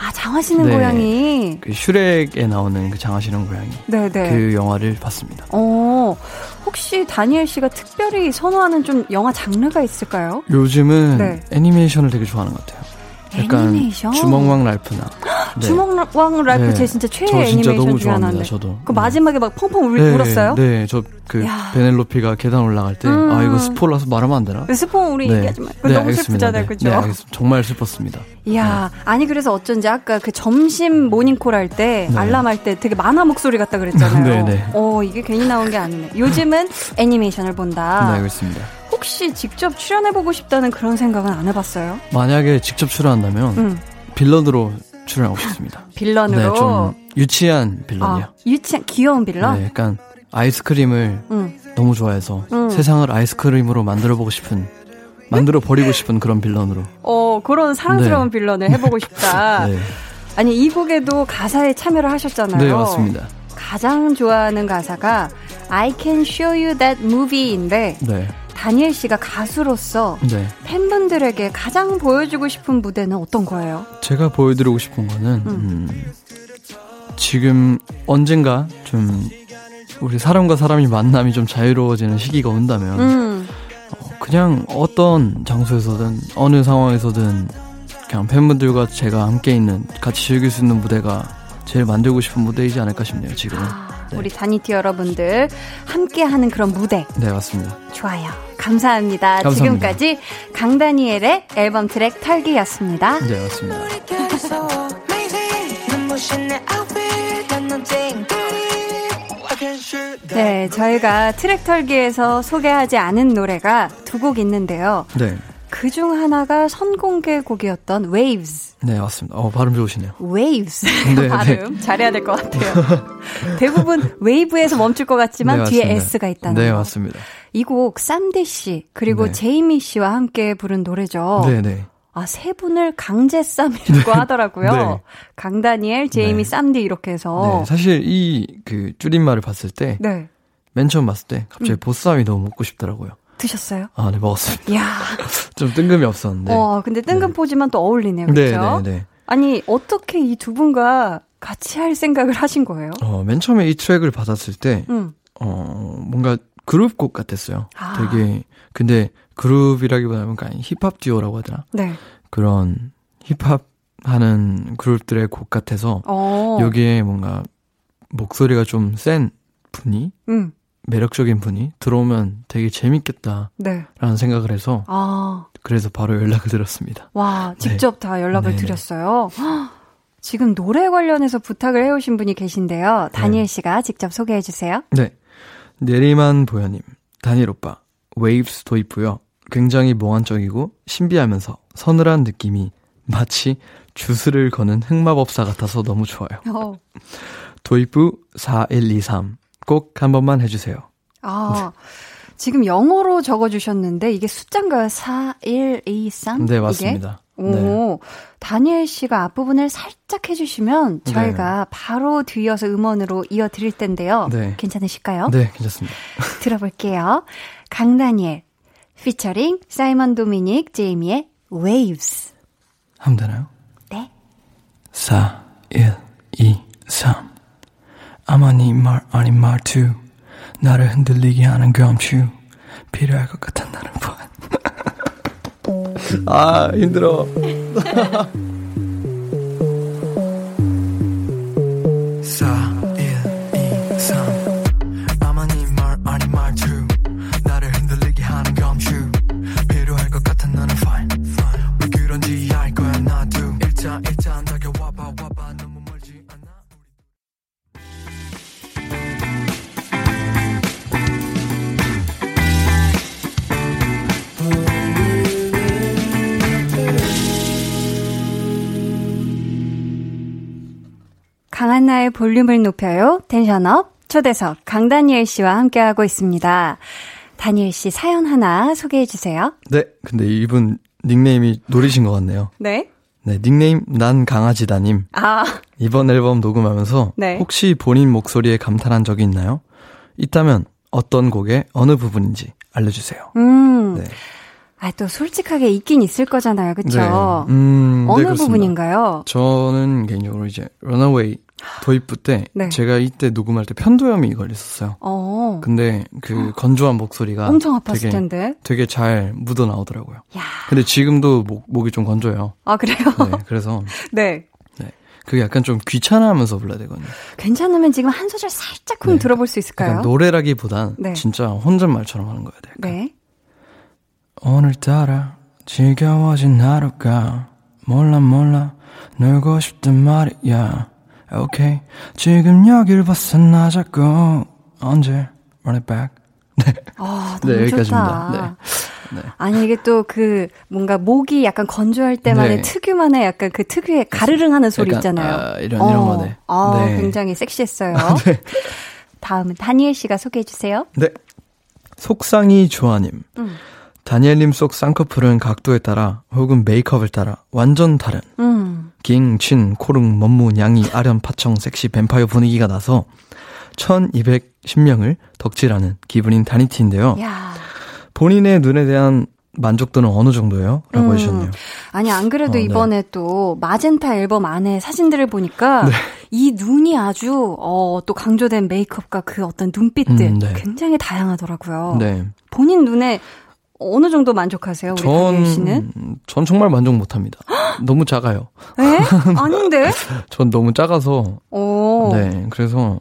Speaker 1: 아, 장화 신은
Speaker 4: 네.
Speaker 1: 고양이.
Speaker 4: 그 슈렉에 나오는 그 장화 신은 고양이.
Speaker 1: 네네.
Speaker 4: 그 영화를 봤습니다.
Speaker 1: 어, 혹시 다니엘 씨가 특별히 선호하는 좀 영화 장르가 있을까요?
Speaker 4: 요즘은
Speaker 1: 네.
Speaker 4: 애니메이션을 되게 좋아하는 것 같아요. 약간
Speaker 1: 애니메이션?
Speaker 4: 주먹왕 랄프나. 네.
Speaker 1: 주먹왕 랄프
Speaker 4: 네.
Speaker 1: 제 진짜 최애
Speaker 4: 저 진짜
Speaker 1: 애니메이션
Speaker 4: 너무
Speaker 1: 중에 하나인데.
Speaker 4: 저도.
Speaker 1: 그
Speaker 4: 네.
Speaker 1: 마지막에 막 펑펑 울,
Speaker 4: 네,
Speaker 1: 울었어요?
Speaker 4: 네, 저그
Speaker 1: 야.
Speaker 4: 베넬로피가 계단 올라갈 때,
Speaker 1: 음.
Speaker 4: 아 이거 스포라서 말하면 안 되나?
Speaker 1: 스포 우리 얘기하지 마.
Speaker 4: 네,
Speaker 1: 너무
Speaker 4: 알겠습니다.
Speaker 1: 슬프잖아요,
Speaker 4: 네.
Speaker 1: 그죠?
Speaker 4: 네, 알겠습니다. 정말 슬펐습니다.
Speaker 1: 이야, 아니 그래서 어쩐지 아까 그 점심 모닝콜 할때
Speaker 4: 네.
Speaker 1: 알람 할 때 되게 만화 목소리 같다 그랬잖아요.
Speaker 4: 네, 네.
Speaker 1: 어, 이게 괜히 나온 게 아니네. 요즘은 애니메이션을 본다.
Speaker 4: 네, 알겠습니다.
Speaker 1: 혹시 직접 출연해 보고 싶다는 그런 생각은 안 해봤어요?
Speaker 4: 만약에 직접 출연한다면
Speaker 1: 음,
Speaker 4: 빌런으로 출연하고 싶습니다.
Speaker 1: 빌런으로.
Speaker 4: 네, 좀 유치한 빌런이요.
Speaker 1: 아, 유치한 귀여운 빌런.
Speaker 4: 네, 약간 아이스크림을
Speaker 1: 음.
Speaker 4: 너무 좋아해서
Speaker 1: 음.
Speaker 4: 세상을 아이스크림으로 만들어 보고 싶은 만들어 버리고 싶은 그런 빌런으로.
Speaker 1: 어, 그런 사랑스러운 빌런을 해보고 싶다.
Speaker 4: 네.
Speaker 1: 아니 이 곡에도 가사에 참여를 하셨잖아요.
Speaker 4: 네, 맞습니다.
Speaker 1: 가장 좋아하는 가사가 I can show you that movie인데
Speaker 4: 네.
Speaker 1: 다니엘 씨가 가수로서
Speaker 4: 네.
Speaker 1: 팬분들에게 가장 보여주고 싶은 무대는 어떤 거예요?
Speaker 4: 제가 보여드리고 싶은 거는 음, 지금 언젠가 좀 우리 사람과 사람이 만남이 좀 자유로워지는 시기가 온다면
Speaker 1: 음,
Speaker 4: 어, 그냥 어떤 장소에서든 어느 상황에서든 그냥 팬분들과 제가 함께 있는 같이 즐길 수 있는 무대가 제일 만들고 싶은 무대이지 않을까 싶네요 지금은 네.
Speaker 1: 우리 다니티 여러분들 함께하는 그런 무대
Speaker 4: 네 맞습니다
Speaker 1: 좋아요. 감사합니다.
Speaker 4: 감사합니다.
Speaker 1: 지금까지 강다니엘의 앨범 트랙 털기였습니다.
Speaker 4: 네 맞습니다
Speaker 1: 네, 저희가 트랙 털기에서 소개하지 않은 노래가 두 곡 있는데요.
Speaker 4: 네,
Speaker 1: 그중 하나가 선공개 곡이었던 Waves.
Speaker 4: 네 맞습니다 어 발음 좋으시네요
Speaker 1: Waves.
Speaker 4: 네,
Speaker 1: 발음 잘해야 될 것 같아요. 대부분 웨이브에서 멈출 것 같지만
Speaker 4: 네,
Speaker 1: 뒤에. S가 있다는
Speaker 4: 네
Speaker 1: 거.
Speaker 4: 맞습니다
Speaker 1: 이 곡 쌈디 씨 그리고
Speaker 4: 네.
Speaker 1: 제이미 씨와 함께 부른 노래죠.
Speaker 4: 네 네
Speaker 1: 아, 세 분을 강제 쌈이라고 하더라고요.
Speaker 4: 네.
Speaker 1: 강다니엘, 제이미,
Speaker 4: 네.
Speaker 1: 쌈디 이렇게 해서.
Speaker 4: 네, 사실 이 그 줄임말을 봤을 때맨
Speaker 1: 네.
Speaker 4: 처음 봤을 때 갑자기
Speaker 1: 음.
Speaker 4: 보쌈이 너무 먹고 싶더라고요.
Speaker 1: 드셨어요?
Speaker 4: 아, 네 먹었습니다.
Speaker 1: 이야.
Speaker 4: 좀 뜬금이 없었는데.
Speaker 1: 어, 근데 뜬금포지만 또 어울리네요.
Speaker 4: 네,
Speaker 1: 그렇죠?
Speaker 4: 네, 네.
Speaker 1: 아니, 어떻게 이 두 분과 같이 할 생각을 하신 거예요?
Speaker 4: 어, 맨 처음에 이 트랙을 받았을 때
Speaker 1: 음.
Speaker 4: 어, 뭔가 그룹곡 같았어요.
Speaker 1: 아.
Speaker 4: 되게 근데 그룹이라기보다는 그냥 힙합 듀오라고 하더라.
Speaker 1: 네.
Speaker 4: 그런 힙합 하는 그룹들의 곡 같아서
Speaker 1: 어.
Speaker 4: 여기에 뭔가 목소리가 좀 센 분이
Speaker 1: 음.
Speaker 4: 매력적인 분이 들어오면 되게 재밌겠다라는
Speaker 1: 네.
Speaker 4: 생각을 해서
Speaker 1: 아.
Speaker 4: 그래서 바로 연락을 드렸습니다.
Speaker 1: 와, 직접 다 연락을
Speaker 4: 네.
Speaker 1: 드렸어요. 헉, 지금 노래 관련해서 부탁을 해오신 분이 계신데요. 다니엘 씨가 직접 소개해 주세요.
Speaker 4: 네. 내리만 보현님, 다니엘 오빠, 웨이브스도 있고요. 굉장히 몽환적이고 신비하면서 서늘한 느낌이 마치 주스를 거는 흑마법사 같아서 너무 좋아요.
Speaker 1: 어.
Speaker 4: 도입부 4123. 꼭 한 번만 해주세요.
Speaker 1: 아, 지금 영어로 적어주셨는데 이게 숫자인가요? 4, 1, 2, 3?
Speaker 4: 네, 맞습니다.
Speaker 1: 이게? 오, 다니엘 씨가 앞부분을 살짝 해주시면
Speaker 4: 네.
Speaker 1: 저희가 바로 뒤이어서 음원으로 이어드릴 텐데요.
Speaker 4: 네.
Speaker 1: 괜찮으실까요?
Speaker 4: 네, 괜찮습니다.
Speaker 1: 들어볼게요. 강다니엘, 피처링 사이먼 도미닉 제이미의 Waves.
Speaker 4: 하면 되나요?
Speaker 1: 네.
Speaker 4: 4, 1, 2, 3. 아마 네말 아닌 말투. 나를 흔들리게 하는 감추. 필요할 것 같은 나를 봐. 아, 힘들어.
Speaker 1: 한나의 볼륨을 높여요. 텐션업 초대석 강다니엘 씨와 함께하고 있습니다. 다니엘 씨 사연 하나 소개해 주세요.
Speaker 4: 네, 근데 이분 닉네임이 노리신 것 같네요.
Speaker 1: 네.
Speaker 4: 네, 닉네임 난 강아지다님.
Speaker 1: 아,
Speaker 4: 이번 앨범 녹음하면서
Speaker 1: 네.
Speaker 4: 혹시 본인 목소리에 감탄한 적이 있나요? 있다면 어떤 곡의 어느 부분인지 알려주세요.
Speaker 1: 음.
Speaker 4: 네.
Speaker 1: 아, 또 솔직하게 있긴 있을 거잖아요. 그쵸?
Speaker 4: 네. 음, 네,
Speaker 1: 어느
Speaker 4: 그렇습니다.
Speaker 1: 부분인가요?
Speaker 4: 저는 개인적으로 이제 Runaway 도입부 때
Speaker 1: 네.
Speaker 4: 제가 이때 녹음할 때 편도염이 걸렸었어요.
Speaker 1: 어.
Speaker 4: 근데 그 건조한 목소리가
Speaker 1: 엄청 아팠을
Speaker 4: 되게,
Speaker 1: 텐데.
Speaker 4: 되게 잘 묻어 나오더라고요.
Speaker 1: 야.
Speaker 4: 근데 지금도 목, 목이 좀 건조해요.
Speaker 1: 아, 그래요?
Speaker 4: 네, 그래서
Speaker 1: 네.
Speaker 4: 그게 약간 좀 귀찮아하면서 불러야 되거든요.
Speaker 1: 괜찮으면 지금 한 소절 살짝 쿵
Speaker 4: 네.
Speaker 1: 들어볼 수 있을까요?
Speaker 4: 노래라기보단
Speaker 1: 네.
Speaker 4: 진짜 혼잣말처럼 하는 거야 돼.
Speaker 1: 네.
Speaker 4: 오늘따라 지겨워진 하루가 몰라 몰라 놀고 싶단 말이야. 오케이 지금 여길 벗어나자고 언제 run it back.
Speaker 1: 아,
Speaker 4: 네, 여기까지입니다.
Speaker 1: 좋다. 아니 이게 또 그 뭔가 목이 약간 건조할 때만의
Speaker 4: 네.
Speaker 1: 특유만의 약간 그 특유의 가르릉 하는 소리
Speaker 4: 약간,
Speaker 1: 있잖아요.
Speaker 4: 아, 이런 이런 거네.
Speaker 1: 아,
Speaker 4: 네.
Speaker 1: 굉장히 섹시했어요. 다음은 다니엘 씨가 소개해 주세요.
Speaker 4: 네. 속상이 조아님.
Speaker 1: 음.
Speaker 4: 다니엘님 속 쌍꺼풀은 각도에 따라 혹은 메이크업을 따라 완전 다른
Speaker 1: 음.
Speaker 4: 깅, 친, 코릉, 먼무, 냥이, 아련, 파청, 섹시, 뱀파이어 분위기가 나서 1210명을 덕질하는 기분인 다니티인데요.
Speaker 1: 야.
Speaker 4: 본인의 눈에 대한 만족도는 어느 정도예요? 라고
Speaker 1: 음.
Speaker 4: 해주셨네요.
Speaker 1: 아니 안 그래도
Speaker 4: 어, 네.
Speaker 1: 이번에 또 마젠타 앨범 안에 사진들을 보니까
Speaker 4: 네.
Speaker 1: 이 눈이 아주 어, 또 강조된 메이크업과 그 어떤 눈빛들
Speaker 4: 음, 네.
Speaker 1: 굉장히 다양하더라고요.
Speaker 4: 네.
Speaker 1: 본인 눈에 어느 정도 만족하세요, 우리 다니엘 씨는?
Speaker 4: 전, 전 정말 만족 못 합니다. 너무 작아요.
Speaker 1: 에? 아닌데?
Speaker 4: 전 너무 작아서,
Speaker 1: 오.
Speaker 4: 네. 그래서,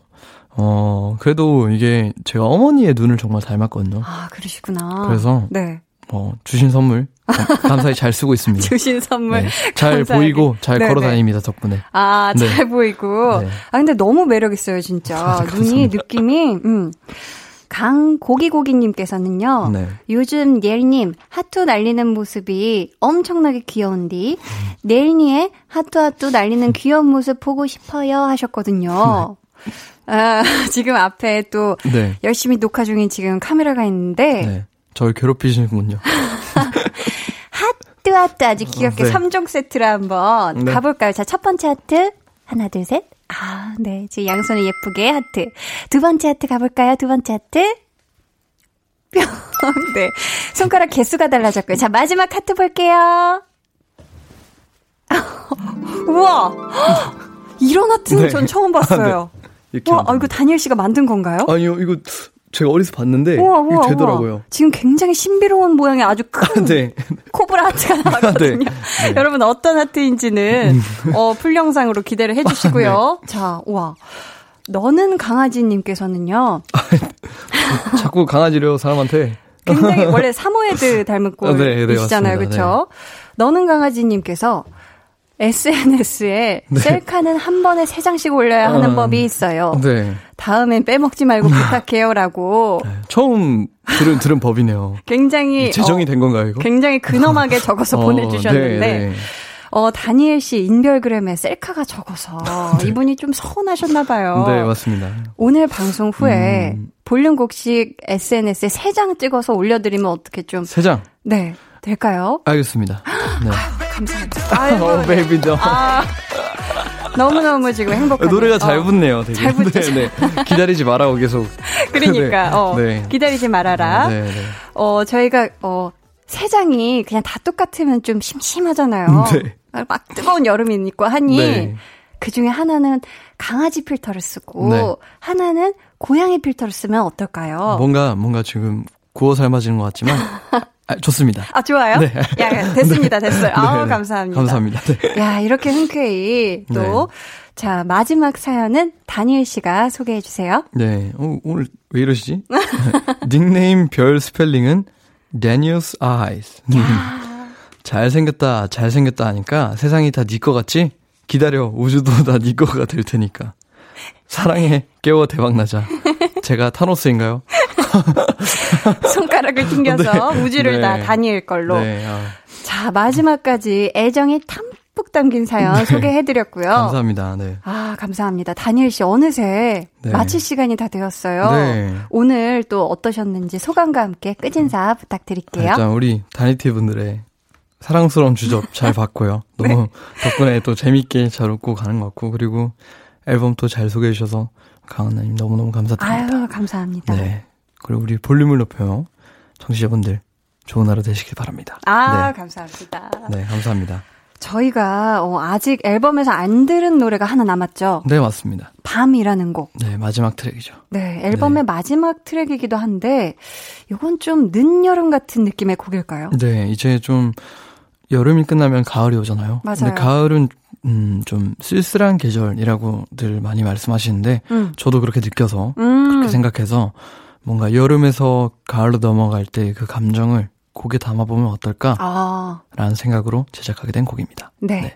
Speaker 4: 어, 그래도 이게 제가 어머니의 눈을 정말 닮았거든요.
Speaker 1: 아, 그러시구나.
Speaker 4: 그래서,
Speaker 1: 네.
Speaker 4: 어, 주신 선물, 감- 감사히 잘 쓰고 있습니다.
Speaker 1: 주신 선물.
Speaker 4: 네. 잘
Speaker 1: 감사하게.
Speaker 4: 보이고 잘
Speaker 1: 네,
Speaker 4: 걸어
Speaker 1: 네.
Speaker 4: 다닙니다, 덕분에.
Speaker 1: 아,
Speaker 4: 네.
Speaker 1: 잘 보이고.
Speaker 4: 네.
Speaker 1: 아, 근데 너무 매력 있어요, 진짜.
Speaker 4: 감사합니다.
Speaker 1: 눈이, 느낌이, 음. 강고기고기님께서는요.
Speaker 4: 네.
Speaker 1: 요즘 넬님 하투 날리는 모습이 엄청나게 귀여운디 넬니의 하투 하투 날리는 귀여운 모습 보고 싶어요 하셨거든요. 아, 지금 앞에 또
Speaker 4: 네.
Speaker 1: 열심히 녹화 중인 지금 카메라가 있는데
Speaker 4: 네. 저를 괴롭히시는군요.
Speaker 1: 하트 하트 아주 귀엽게
Speaker 4: 네.
Speaker 1: 삼 3종 세트를 한번
Speaker 4: 네.
Speaker 1: 가볼까요? 자, 첫 번째 하트. 하나, 둘, 셋. 아, 네. 지금 양손을 예쁘게 하트. 두 번째 하트 가볼까요? 두 번째 하트. 뿅. 네. 손가락 개수가 달라졌고요. 자, 마지막 하트 볼게요. 우와. 이런 하트는
Speaker 4: 네.
Speaker 1: 전 처음 봤어요.
Speaker 4: 이렇게
Speaker 1: 와, 아. 이거 다니엘 씨가 만든 건가요?
Speaker 4: 아니요, 이거 제가 어디서 봤는데
Speaker 1: 우와, 우와,
Speaker 4: 이게
Speaker 1: 우와.
Speaker 4: 되더라고요.
Speaker 1: 지금 굉장히 신비로운 모양의 아주 큰
Speaker 4: 네.
Speaker 1: 코브라 하트가 나왔거든요.
Speaker 4: 네. 네.
Speaker 1: 여러분 어떤 하트인지는 어, 풀 영상으로 기대를 해주시고요.
Speaker 4: 네.
Speaker 1: 자, 와. 너는 강아지님께서는요.
Speaker 4: 자꾸 강아지려 사람한테
Speaker 1: 굉장히 원래 사모예드 닮은
Speaker 4: 아, 네, 네,
Speaker 1: 꼴이시잖아요,
Speaker 4: 맞습니다.
Speaker 1: 그렇죠? 너는 강아지님께서 SNS에 셀카는 한 번에 세 장씩 올려야 하는
Speaker 4: 네. 어,
Speaker 1: 법이 있어요.
Speaker 4: 네.
Speaker 1: 다음엔 빼먹지 말고 부탁해요라고
Speaker 4: 네. 처음 들은 들은 법이네요.
Speaker 1: 굉장히
Speaker 4: 제정이
Speaker 1: 어,
Speaker 4: 된 건가요, 이거?
Speaker 1: 굉장히 근엄하게 적어서
Speaker 4: 어,
Speaker 1: 보내주셨는데
Speaker 4: 네, 네.
Speaker 1: 어, 다니엘 씨 인별그램에 셀카가 적어서 이분이 좀 서운하셨나 봐요.
Speaker 4: 네, 맞습니다.
Speaker 1: 오늘 방송 후에
Speaker 4: 음.
Speaker 1: 볼륨 공식 SNS에 세 장 찍어서 올려드리면 어떻게 좀,
Speaker 4: 세 장.
Speaker 1: 네, 될까요?
Speaker 4: 알겠습니다. 네.
Speaker 1: 감사합니다. 아이고,
Speaker 4: 어, baby 너.
Speaker 1: 아, 너무너무 지금 행복해요.
Speaker 4: 노래가 잘 붙네요, 되게.
Speaker 1: 잘 붙죠.
Speaker 4: 네, 네. 기다리지 말라고 계속.
Speaker 1: 그러니까,
Speaker 4: 네.
Speaker 1: 어,
Speaker 4: 네.
Speaker 1: 기다리지 말아라.
Speaker 4: 네, 네.
Speaker 1: 어, 저희가, 어, 세 장이 그냥 다 똑같으면 좀 심심하잖아요.
Speaker 4: 네.
Speaker 1: 아, 막 뜨거운 여름이 있고 하니,
Speaker 4: 네.
Speaker 1: 그 중에 하나는 강아지 필터를 쓰고,
Speaker 4: 네.
Speaker 1: 하나는 고양이 필터를 쓰면 어떨까요?
Speaker 4: 뭔가, 뭔가 지금 구워 삶아지는 것 같지만, 아, 좋습니다.
Speaker 1: 아, 좋아요?
Speaker 4: 네.
Speaker 1: 야, 됐습니다, 됐어요. 아
Speaker 4: 네, 네.
Speaker 1: 감사합니다.
Speaker 4: 감사합니다. 네.
Speaker 1: 야, 이렇게 흔쾌히 또,
Speaker 4: 네.
Speaker 1: 자, 마지막 사연은 다니엘 씨가 소개해 주세요.
Speaker 4: 네. 어, 오늘 왜 이러시지? 닉네임 별 스펠링은 Daniel's Eyes. 잘생겼다, 잘생겼다 하니까 세상이 다 네 거 같지? 기다려, 우주도 다 네 거가 될 테니까. 사랑해, 깨워 대박나자. 제가 타노스인가요?
Speaker 1: 손가락을 튕겨서
Speaker 4: 네.
Speaker 1: 우주를
Speaker 4: 네.
Speaker 1: 다 다니엘 걸로.
Speaker 4: 네. 아,
Speaker 1: 자, 마지막까지 애정이 탐뿍 담긴 사연 소개해드렸고요.
Speaker 4: 네. 감사합니다. 네.
Speaker 1: 아, 감사합니다. 다니엘 씨, 어느새
Speaker 4: 네.
Speaker 1: 마칠 시간이 다 되었어요.
Speaker 4: 네.
Speaker 1: 오늘 또 어떠셨는지 소감과 함께 끝인사 부탁드릴게요.
Speaker 4: 일단 우리 다니티 분들의 사랑스러운 주접 잘 봤고요.
Speaker 1: 네.
Speaker 4: 너무 덕분에 또 재밌게 잘 웃고 가는 것 같고 그리고 앨범 또잘 소개해 주셔서 강한나님 너무너무 감사드립니다.
Speaker 1: 아유, 감사합니다.
Speaker 4: 네. 그리고 우리 볼륨을 높여요. 청취자분들 좋은 하루 되시길 바랍니다.
Speaker 1: 아,
Speaker 4: 네.
Speaker 1: 감사합니다.
Speaker 4: 네, 감사합니다.
Speaker 1: 저희가 어, 아직 앨범에서 안 들은 노래가 하나 남았죠.
Speaker 4: 네, 맞습니다.
Speaker 1: 밤이라는 곡.
Speaker 4: 네, 마지막 트랙이죠.
Speaker 1: 네, 앨범의
Speaker 4: 네.
Speaker 1: 마지막 트랙이기도 한데 이건 좀 늦여름 같은 느낌의 곡일까요?
Speaker 4: 네, 이제 좀 여름이 끝나면 가을이 오잖아요.
Speaker 1: 맞아요.
Speaker 4: 근데 가을은 음, 좀 쓸쓸한 계절이라고들 많이 말씀하시는데
Speaker 1: 음.
Speaker 4: 저도 그렇게 느껴서
Speaker 1: 음.
Speaker 4: 그렇게 생각해서 뭔가 여름에서 가을로 넘어갈 때 그 감정을 곡에 담아보면 어떨까라는
Speaker 1: 아,
Speaker 4: 생각으로 제작하게 된 곡입니다.
Speaker 1: 네.
Speaker 4: 네.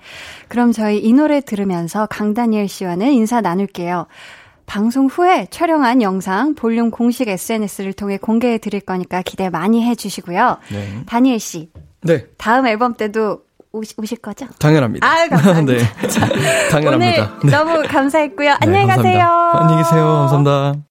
Speaker 1: 그럼 저희 이 노래 들으면서 강다니엘 씨와는 인사 나눌게요. 방송 후에 촬영한 영상 볼륨 공식 SNS를 통해 공개해 드릴 거니까 기대 많이 해 주시고요.
Speaker 4: 네.
Speaker 1: 다니엘 씨,
Speaker 4: 네,
Speaker 1: 다음 앨범 때도 오시, 오실 거죠?
Speaker 4: 당연합니다.
Speaker 1: 아유, 감사합니다.
Speaker 4: 네, 당연합니다.
Speaker 1: 오늘 너무 감사했고요.
Speaker 4: 네,
Speaker 1: 안녕히
Speaker 4: 감사합니다.
Speaker 1: 가세요.
Speaker 4: 안녕히 계세요. 감사합니다.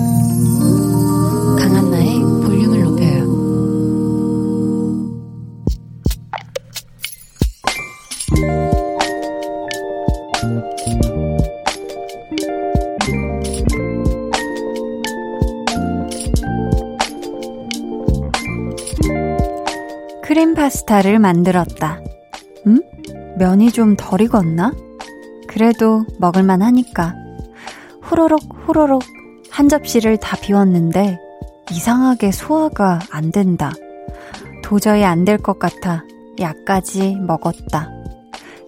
Speaker 1: 크림 파스타를 만들었다. 음? 면이 좀 덜 익었나? 그래도 먹을만 하니까. 후루룩 후루룩 한 접시를 다 비웠는데 이상하게 소화가 안 된다. 도저히 안 될 것 같아 약까지 먹었다.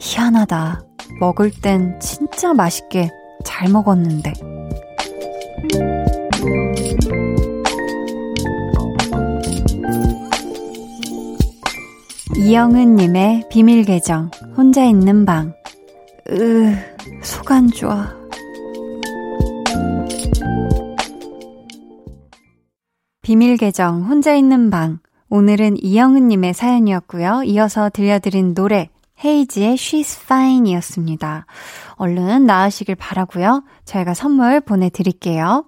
Speaker 1: 희한하다. 먹을 땐 진짜 맛있게 잘 먹었는데. 이영은님의 비밀 계정, 혼자 있는 방. 으, 속 안 좋아. 비밀 계정, 혼자 있는 방. 오늘은 이영은님의 사연이었고요. 이어서 들려드린 노래, 헤이지의 She's Fine 이었습니다. 얼른 나으시길 바라고요. 저희가 선물 보내드릴게요.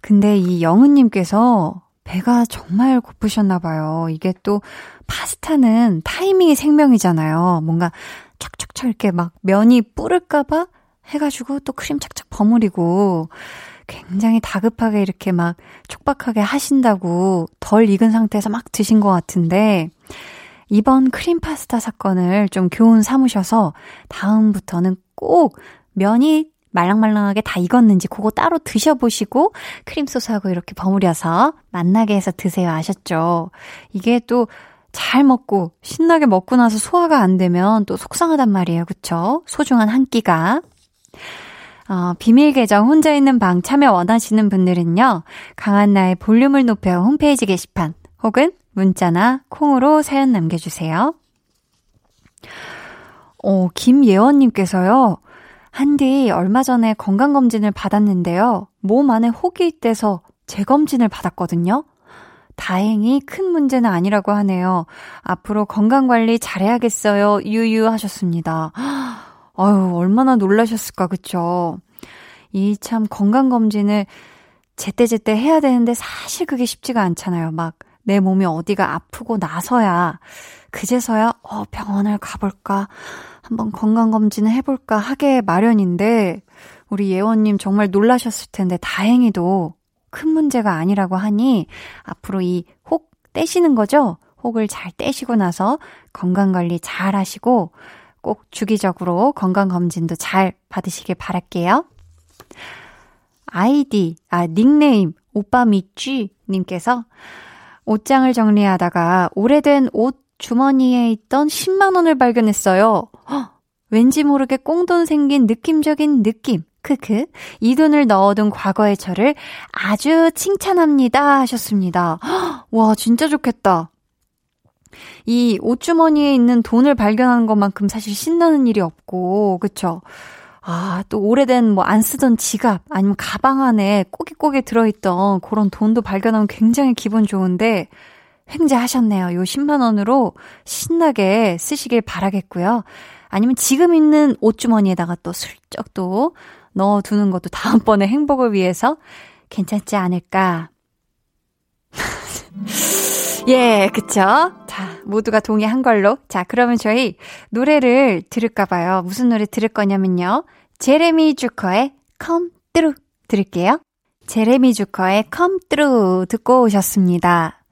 Speaker 1: 근데 이 영은님께서 배가 정말 고프셨나봐요. 이게 또 파스타는 타이밍이 생명이잖아요. 뭔가 촥촥촥 이렇게 막 면이 뿌를까봐 해가지고 또 크림 착착 버무리고 굉장히 다급하게 이렇게 막 촉박하게 하신다고 덜 익은 상태에서 막 드신 것 같은데 이번 크림 파스타 사건을 좀 교훈 삼으셔서 다음부터는 꼭 면이 말랑말랑하게 다 익었는지 그거 따로 드셔보시고 크림 소스하고 이렇게 버무려서 맛나게 해서 드세요. 아셨죠? 이게 또 잘 먹고 신나게 먹고 나서 소화가 안 되면 또 속상하단 말이에요. 그쵸? 소중한 한 끼가. 어, 비밀 계정 혼자 있는 방 참여 원하시는 분들은요. 강한나의 볼륨을 높여 홈페이지 게시판 혹은 문자나 콩으로 사연 남겨주세요. 어, 김예원님께서요. 한디 얼마 전에 건강검진을 받았는데요. 몸 안에 혹이 있대서 재검진을 받았거든요. 다행히 큰 문제는 아니라고 하네요. 앞으로 건강 관리 잘해야겠어요. 유유 하셨습니다. 아유, 얼마나 놀라셨을까, 그쵸? 이 참 건강검진을 제때제때 해야 되는데 사실 그게 쉽지가 않잖아요. 막 내 몸이 어디가 아프고 나서야, 그제서야, 어, 병원을 가볼까, 한번 건강검진을 해볼까 하게 마련인데, 우리 예원님 정말 놀라셨을 텐데, 다행히도 큰 문제가 아니라고 하니, 앞으로 이 혹 떼시는 거죠? 혹을 잘 떼시고 나서 건강관리 잘 하시고, 꼭 주기적으로 건강검진도 잘 받으시길 바랄게요. 아이디, 아, 닉네임, 오빠 미쥐 님께서 옷장을 정리하다가 오래된 옷 주머니에 있던 10만원을 발견했어요. 헉, 왠지 모르게 꽁돈 생긴 느낌적인 느낌. 크크. 이 돈을 넣어둔 과거의 저를 아주 칭찬합니다. 하셨습니다. 헉, 와, 진짜 좋겠다. 이 옷주머니에 있는 돈을 발견하는 것만큼 사실 신나는 일이 없고, 그쵸? 아, 또 오래된 뭐 안 쓰던 지갑, 아니면 가방 안에 꼬깃꼬깃 들어있던 그런 돈도 발견하면 굉장히 기분 좋은데, 횡재하셨네요. 요 10만원으로 신나게 쓰시길 바라겠고요. 아니면 지금 있는 옷주머니에다가 또 슬쩍 또 넣어두는 것도 다음번에 행복을 위해서 괜찮지 않을까. 예, 그쵸? 자, 모두가 동의한 걸로. 자, 그러면 저희 노래를 들을까봐요. 무슨 노래 들을 거냐면요. 제레미 주커의 Come Through 들을게요. 제레미 주커의 Come Through 듣고 오셨습니다.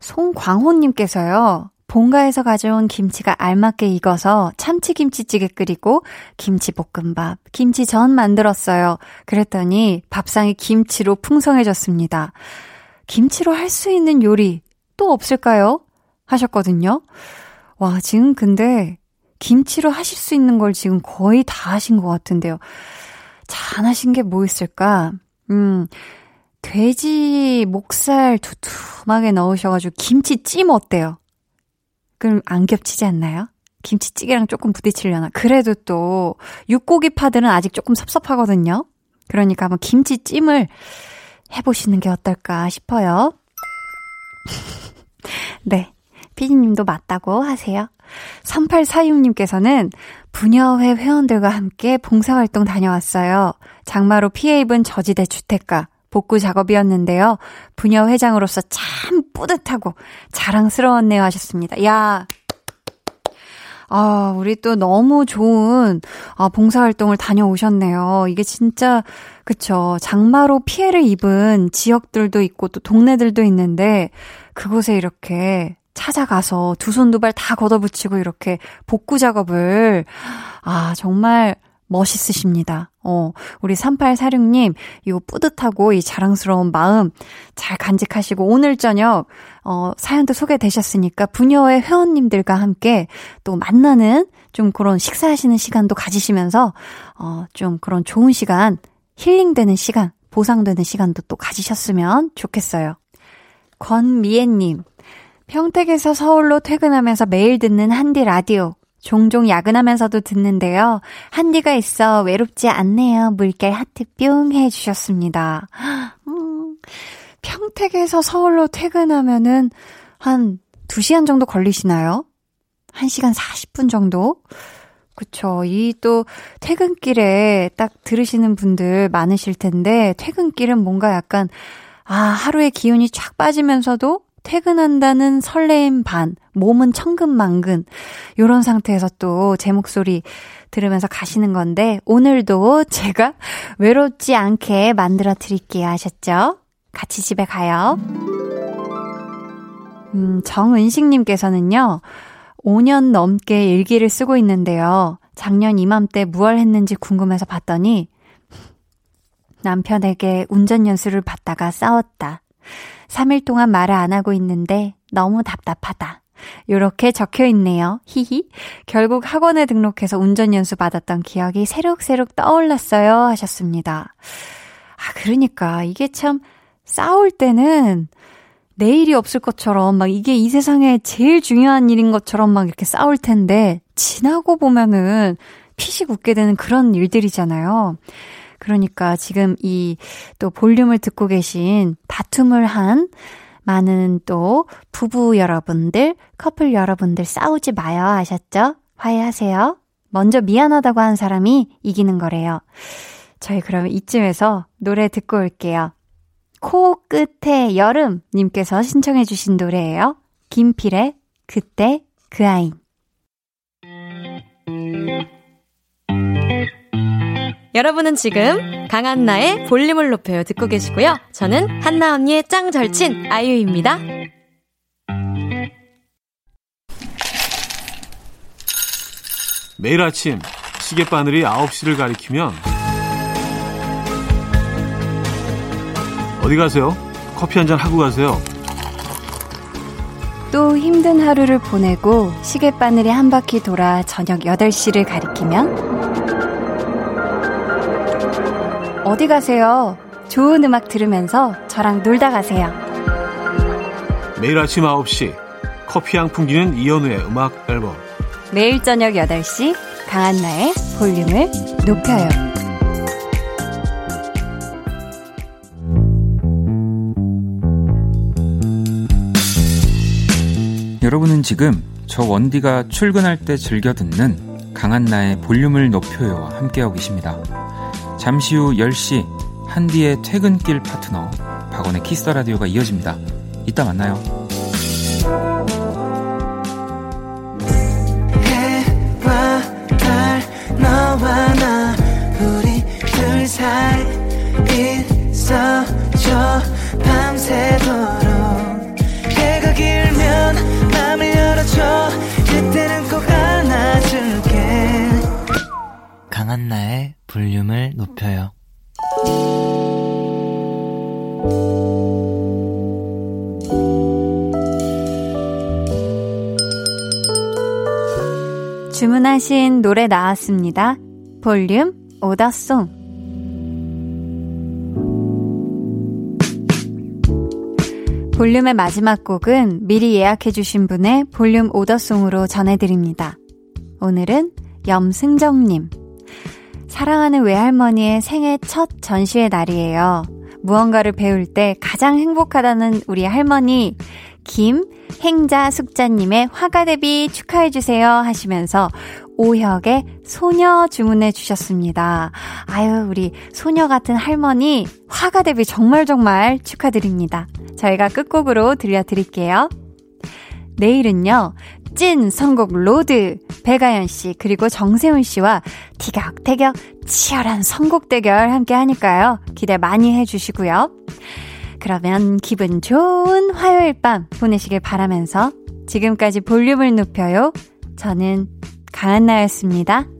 Speaker 1: 송광호님께서요. 본가에서 가져온 김치가 알맞게 익어서 참치김치찌개 끓이고 김치볶음밥, 김치전 만들었어요. 그랬더니 밥상이 김치로 풍성해졌습니다. 김치로 할 수 있는 요리 또 없을까요? 하셨거든요. 와, 지금 근데 김치로 하실 수 있는 걸 지금 거의 다 하신 것 같은데요. 잘 하신 게 뭐 있을까? 음, 돼지 목살 두툼하게 넣으셔가지고 김치찜 어때요? 그럼 안 겹치지 않나요? 김치찌개랑 조금 부딪히려나? 그래도 또 육고기 파들은 아직 조금 섭섭하거든요. 그러니까 한번 김치찜을 해보시는 게 어떨까 싶어요. 네. 피디님도 맞다고 하세요. 3846님께서는 부녀회 회원들과 함께 봉사활동 다녀왔어요. 장마로 피해 입은 저지대 주택가 복구 작업이었는데요. 부녀 회장으로서 참 뿌듯하고 자랑스러웠네요 하셨습니다. 야, 아, 우리 또 너무 좋은 아, 봉사활동을 다녀오셨네요. 이게 진짜, 그쵸. 장마로 피해를 입은 지역들도 있고 또 동네들도 있는데 그곳에 이렇게 찾아가서 두 손 두 발 다 걷어붙이고 이렇게 복구 작업을, 아, 정말 멋있으십니다. 어, 우리 3846님, 이 뿌듯하고 이 자랑스러운 마음 잘 간직하시고 오늘 저녁, 어, 사연도 소개되셨으니까 부녀의 회원님들과 함께 또 만나는 좀 그런 식사하시는 시간도 가지시면서, 어, 좀 그런 좋은 시간, 힐링되는 시간, 보상되는 시간도 또 가지셨으면 좋겠어요. 권미애님, 평택에서 서울로 퇴근하면서 매일 듣는 한디 라디오. 종종 야근하면서도 듣는데요. 한디가 있어 외롭지 않네요. 물결 하트 뿅 해주셨습니다. 음, 평택에서 서울로 퇴근하면은 한 2시간 정도 걸리시나요? 1시간 40분 정도? 그쵸. 이 또 퇴근길에 딱 들으시는 분들 많으실 텐데, 퇴근길은 뭔가 약간, 아, 하루의 기운이 쫙 빠지면서도 퇴근한다는 설레임 반, 몸은 천근만근. 요런 상태에서 또 제 목소리 들으면서 가시는 건데, 오늘도 제가 외롭지 않게 만들어 드릴게요. 아셨죠? 같이 집에 가요. 음, 정은식님께서는요, 5년 넘게 일기를 쓰고 있는데요. 작년 이맘때 무얼 했는지 궁금해서 봤더니, 남편에게 운전 연수를 받다가 싸웠다. 3일 동안 말을 안 하고 있는데 너무 답답하다. 요렇게 적혀 있네요. 히히. 결국 학원에 등록해서 운전 연수 받았던 기억이 새록새록 떠올랐어요. 하셨습니다. 아, 그러니까 이게 참 싸울 때는 내일이 없을 것처럼 막 이게 이 세상에 제일 중요한 일인 것처럼 막 이렇게 싸울 텐데 지나고 보면은 피식 웃게 되는 그런 일들이잖아요. 그러니까 지금 이 또 볼륨을 듣고 계신 다툼을 한 많은 또 부부 여러분들, 커플 여러분들 싸우지 마요 하셨죠? 화해하세요. 먼저 미안하다고 한 사람이 이기는 거래요. 저희 그러면 이쯤에서 노래 듣고 올게요. 코 끝에 여름님께서 신청해주신 노래예요. 김필의 그때 그 아인.
Speaker 6: 여러분은 지금 강한나의 볼륨을 높여요 듣고 계시고요. 저는 한나 언니의 짱 절친 아이유입니다.
Speaker 7: 매일 아침 시계바늘이 9시를 가리키면 어디 가세요? 커피 한 잔 하고 가세요.
Speaker 1: 또 힘든 하루를 보내고 시계바늘이 한 바퀴 돌아 저녁 8시를 가리키면 어디 가세요? 좋은 음악 들으면서 저랑 놀다 가세요.
Speaker 7: 매일 아침 9시 커피향 풍기는 이현우의 음악 앨범
Speaker 1: 매일 저녁 8시 강한나의 볼륨을 높여요.
Speaker 8: 여러분은 지금 저 원디가 출근할 때 즐겨 듣는 강한나의 볼륨을 높여요와 함께하고 계십니다. 잠시 후 10시 한디의 퇴근길 파트너 박원의 키스 라디오가 이어집니다. 이따 만나요.
Speaker 1: 노래 나왔습니다. 볼륨 오더송. 볼륨의 마지막 곡은 미리 예약해주신 분의 볼륨 오더송으로 전해드립니다. 오늘은 염승정님. 사랑하는 외할머니의 생애 첫 전시회 날이에요. 무언가를 배울 때 가장 행복하다는 우리 할머니, 김, 행자, 숙자님의 화가 데뷔 축하해주세요 하시면서 오혁의 소녀 주문해 주셨습니다. 아유, 우리 소녀 같은 할머니, 화가 데뷔 정말 정말 축하드립니다. 저희가 끝곡으로 들려드릴게요. 내일은요, 찐 선곡 로드 배가연 씨 그리고 정세훈 씨와 티격태격 치열한 선곡 대결 함께 하니까요. 기대 많이 해주시고요. 그러면 기분 좋은 화요일 밤 보내시길 바라면서 지금까지 볼륨을 높여요. 저는 강한나였습니다.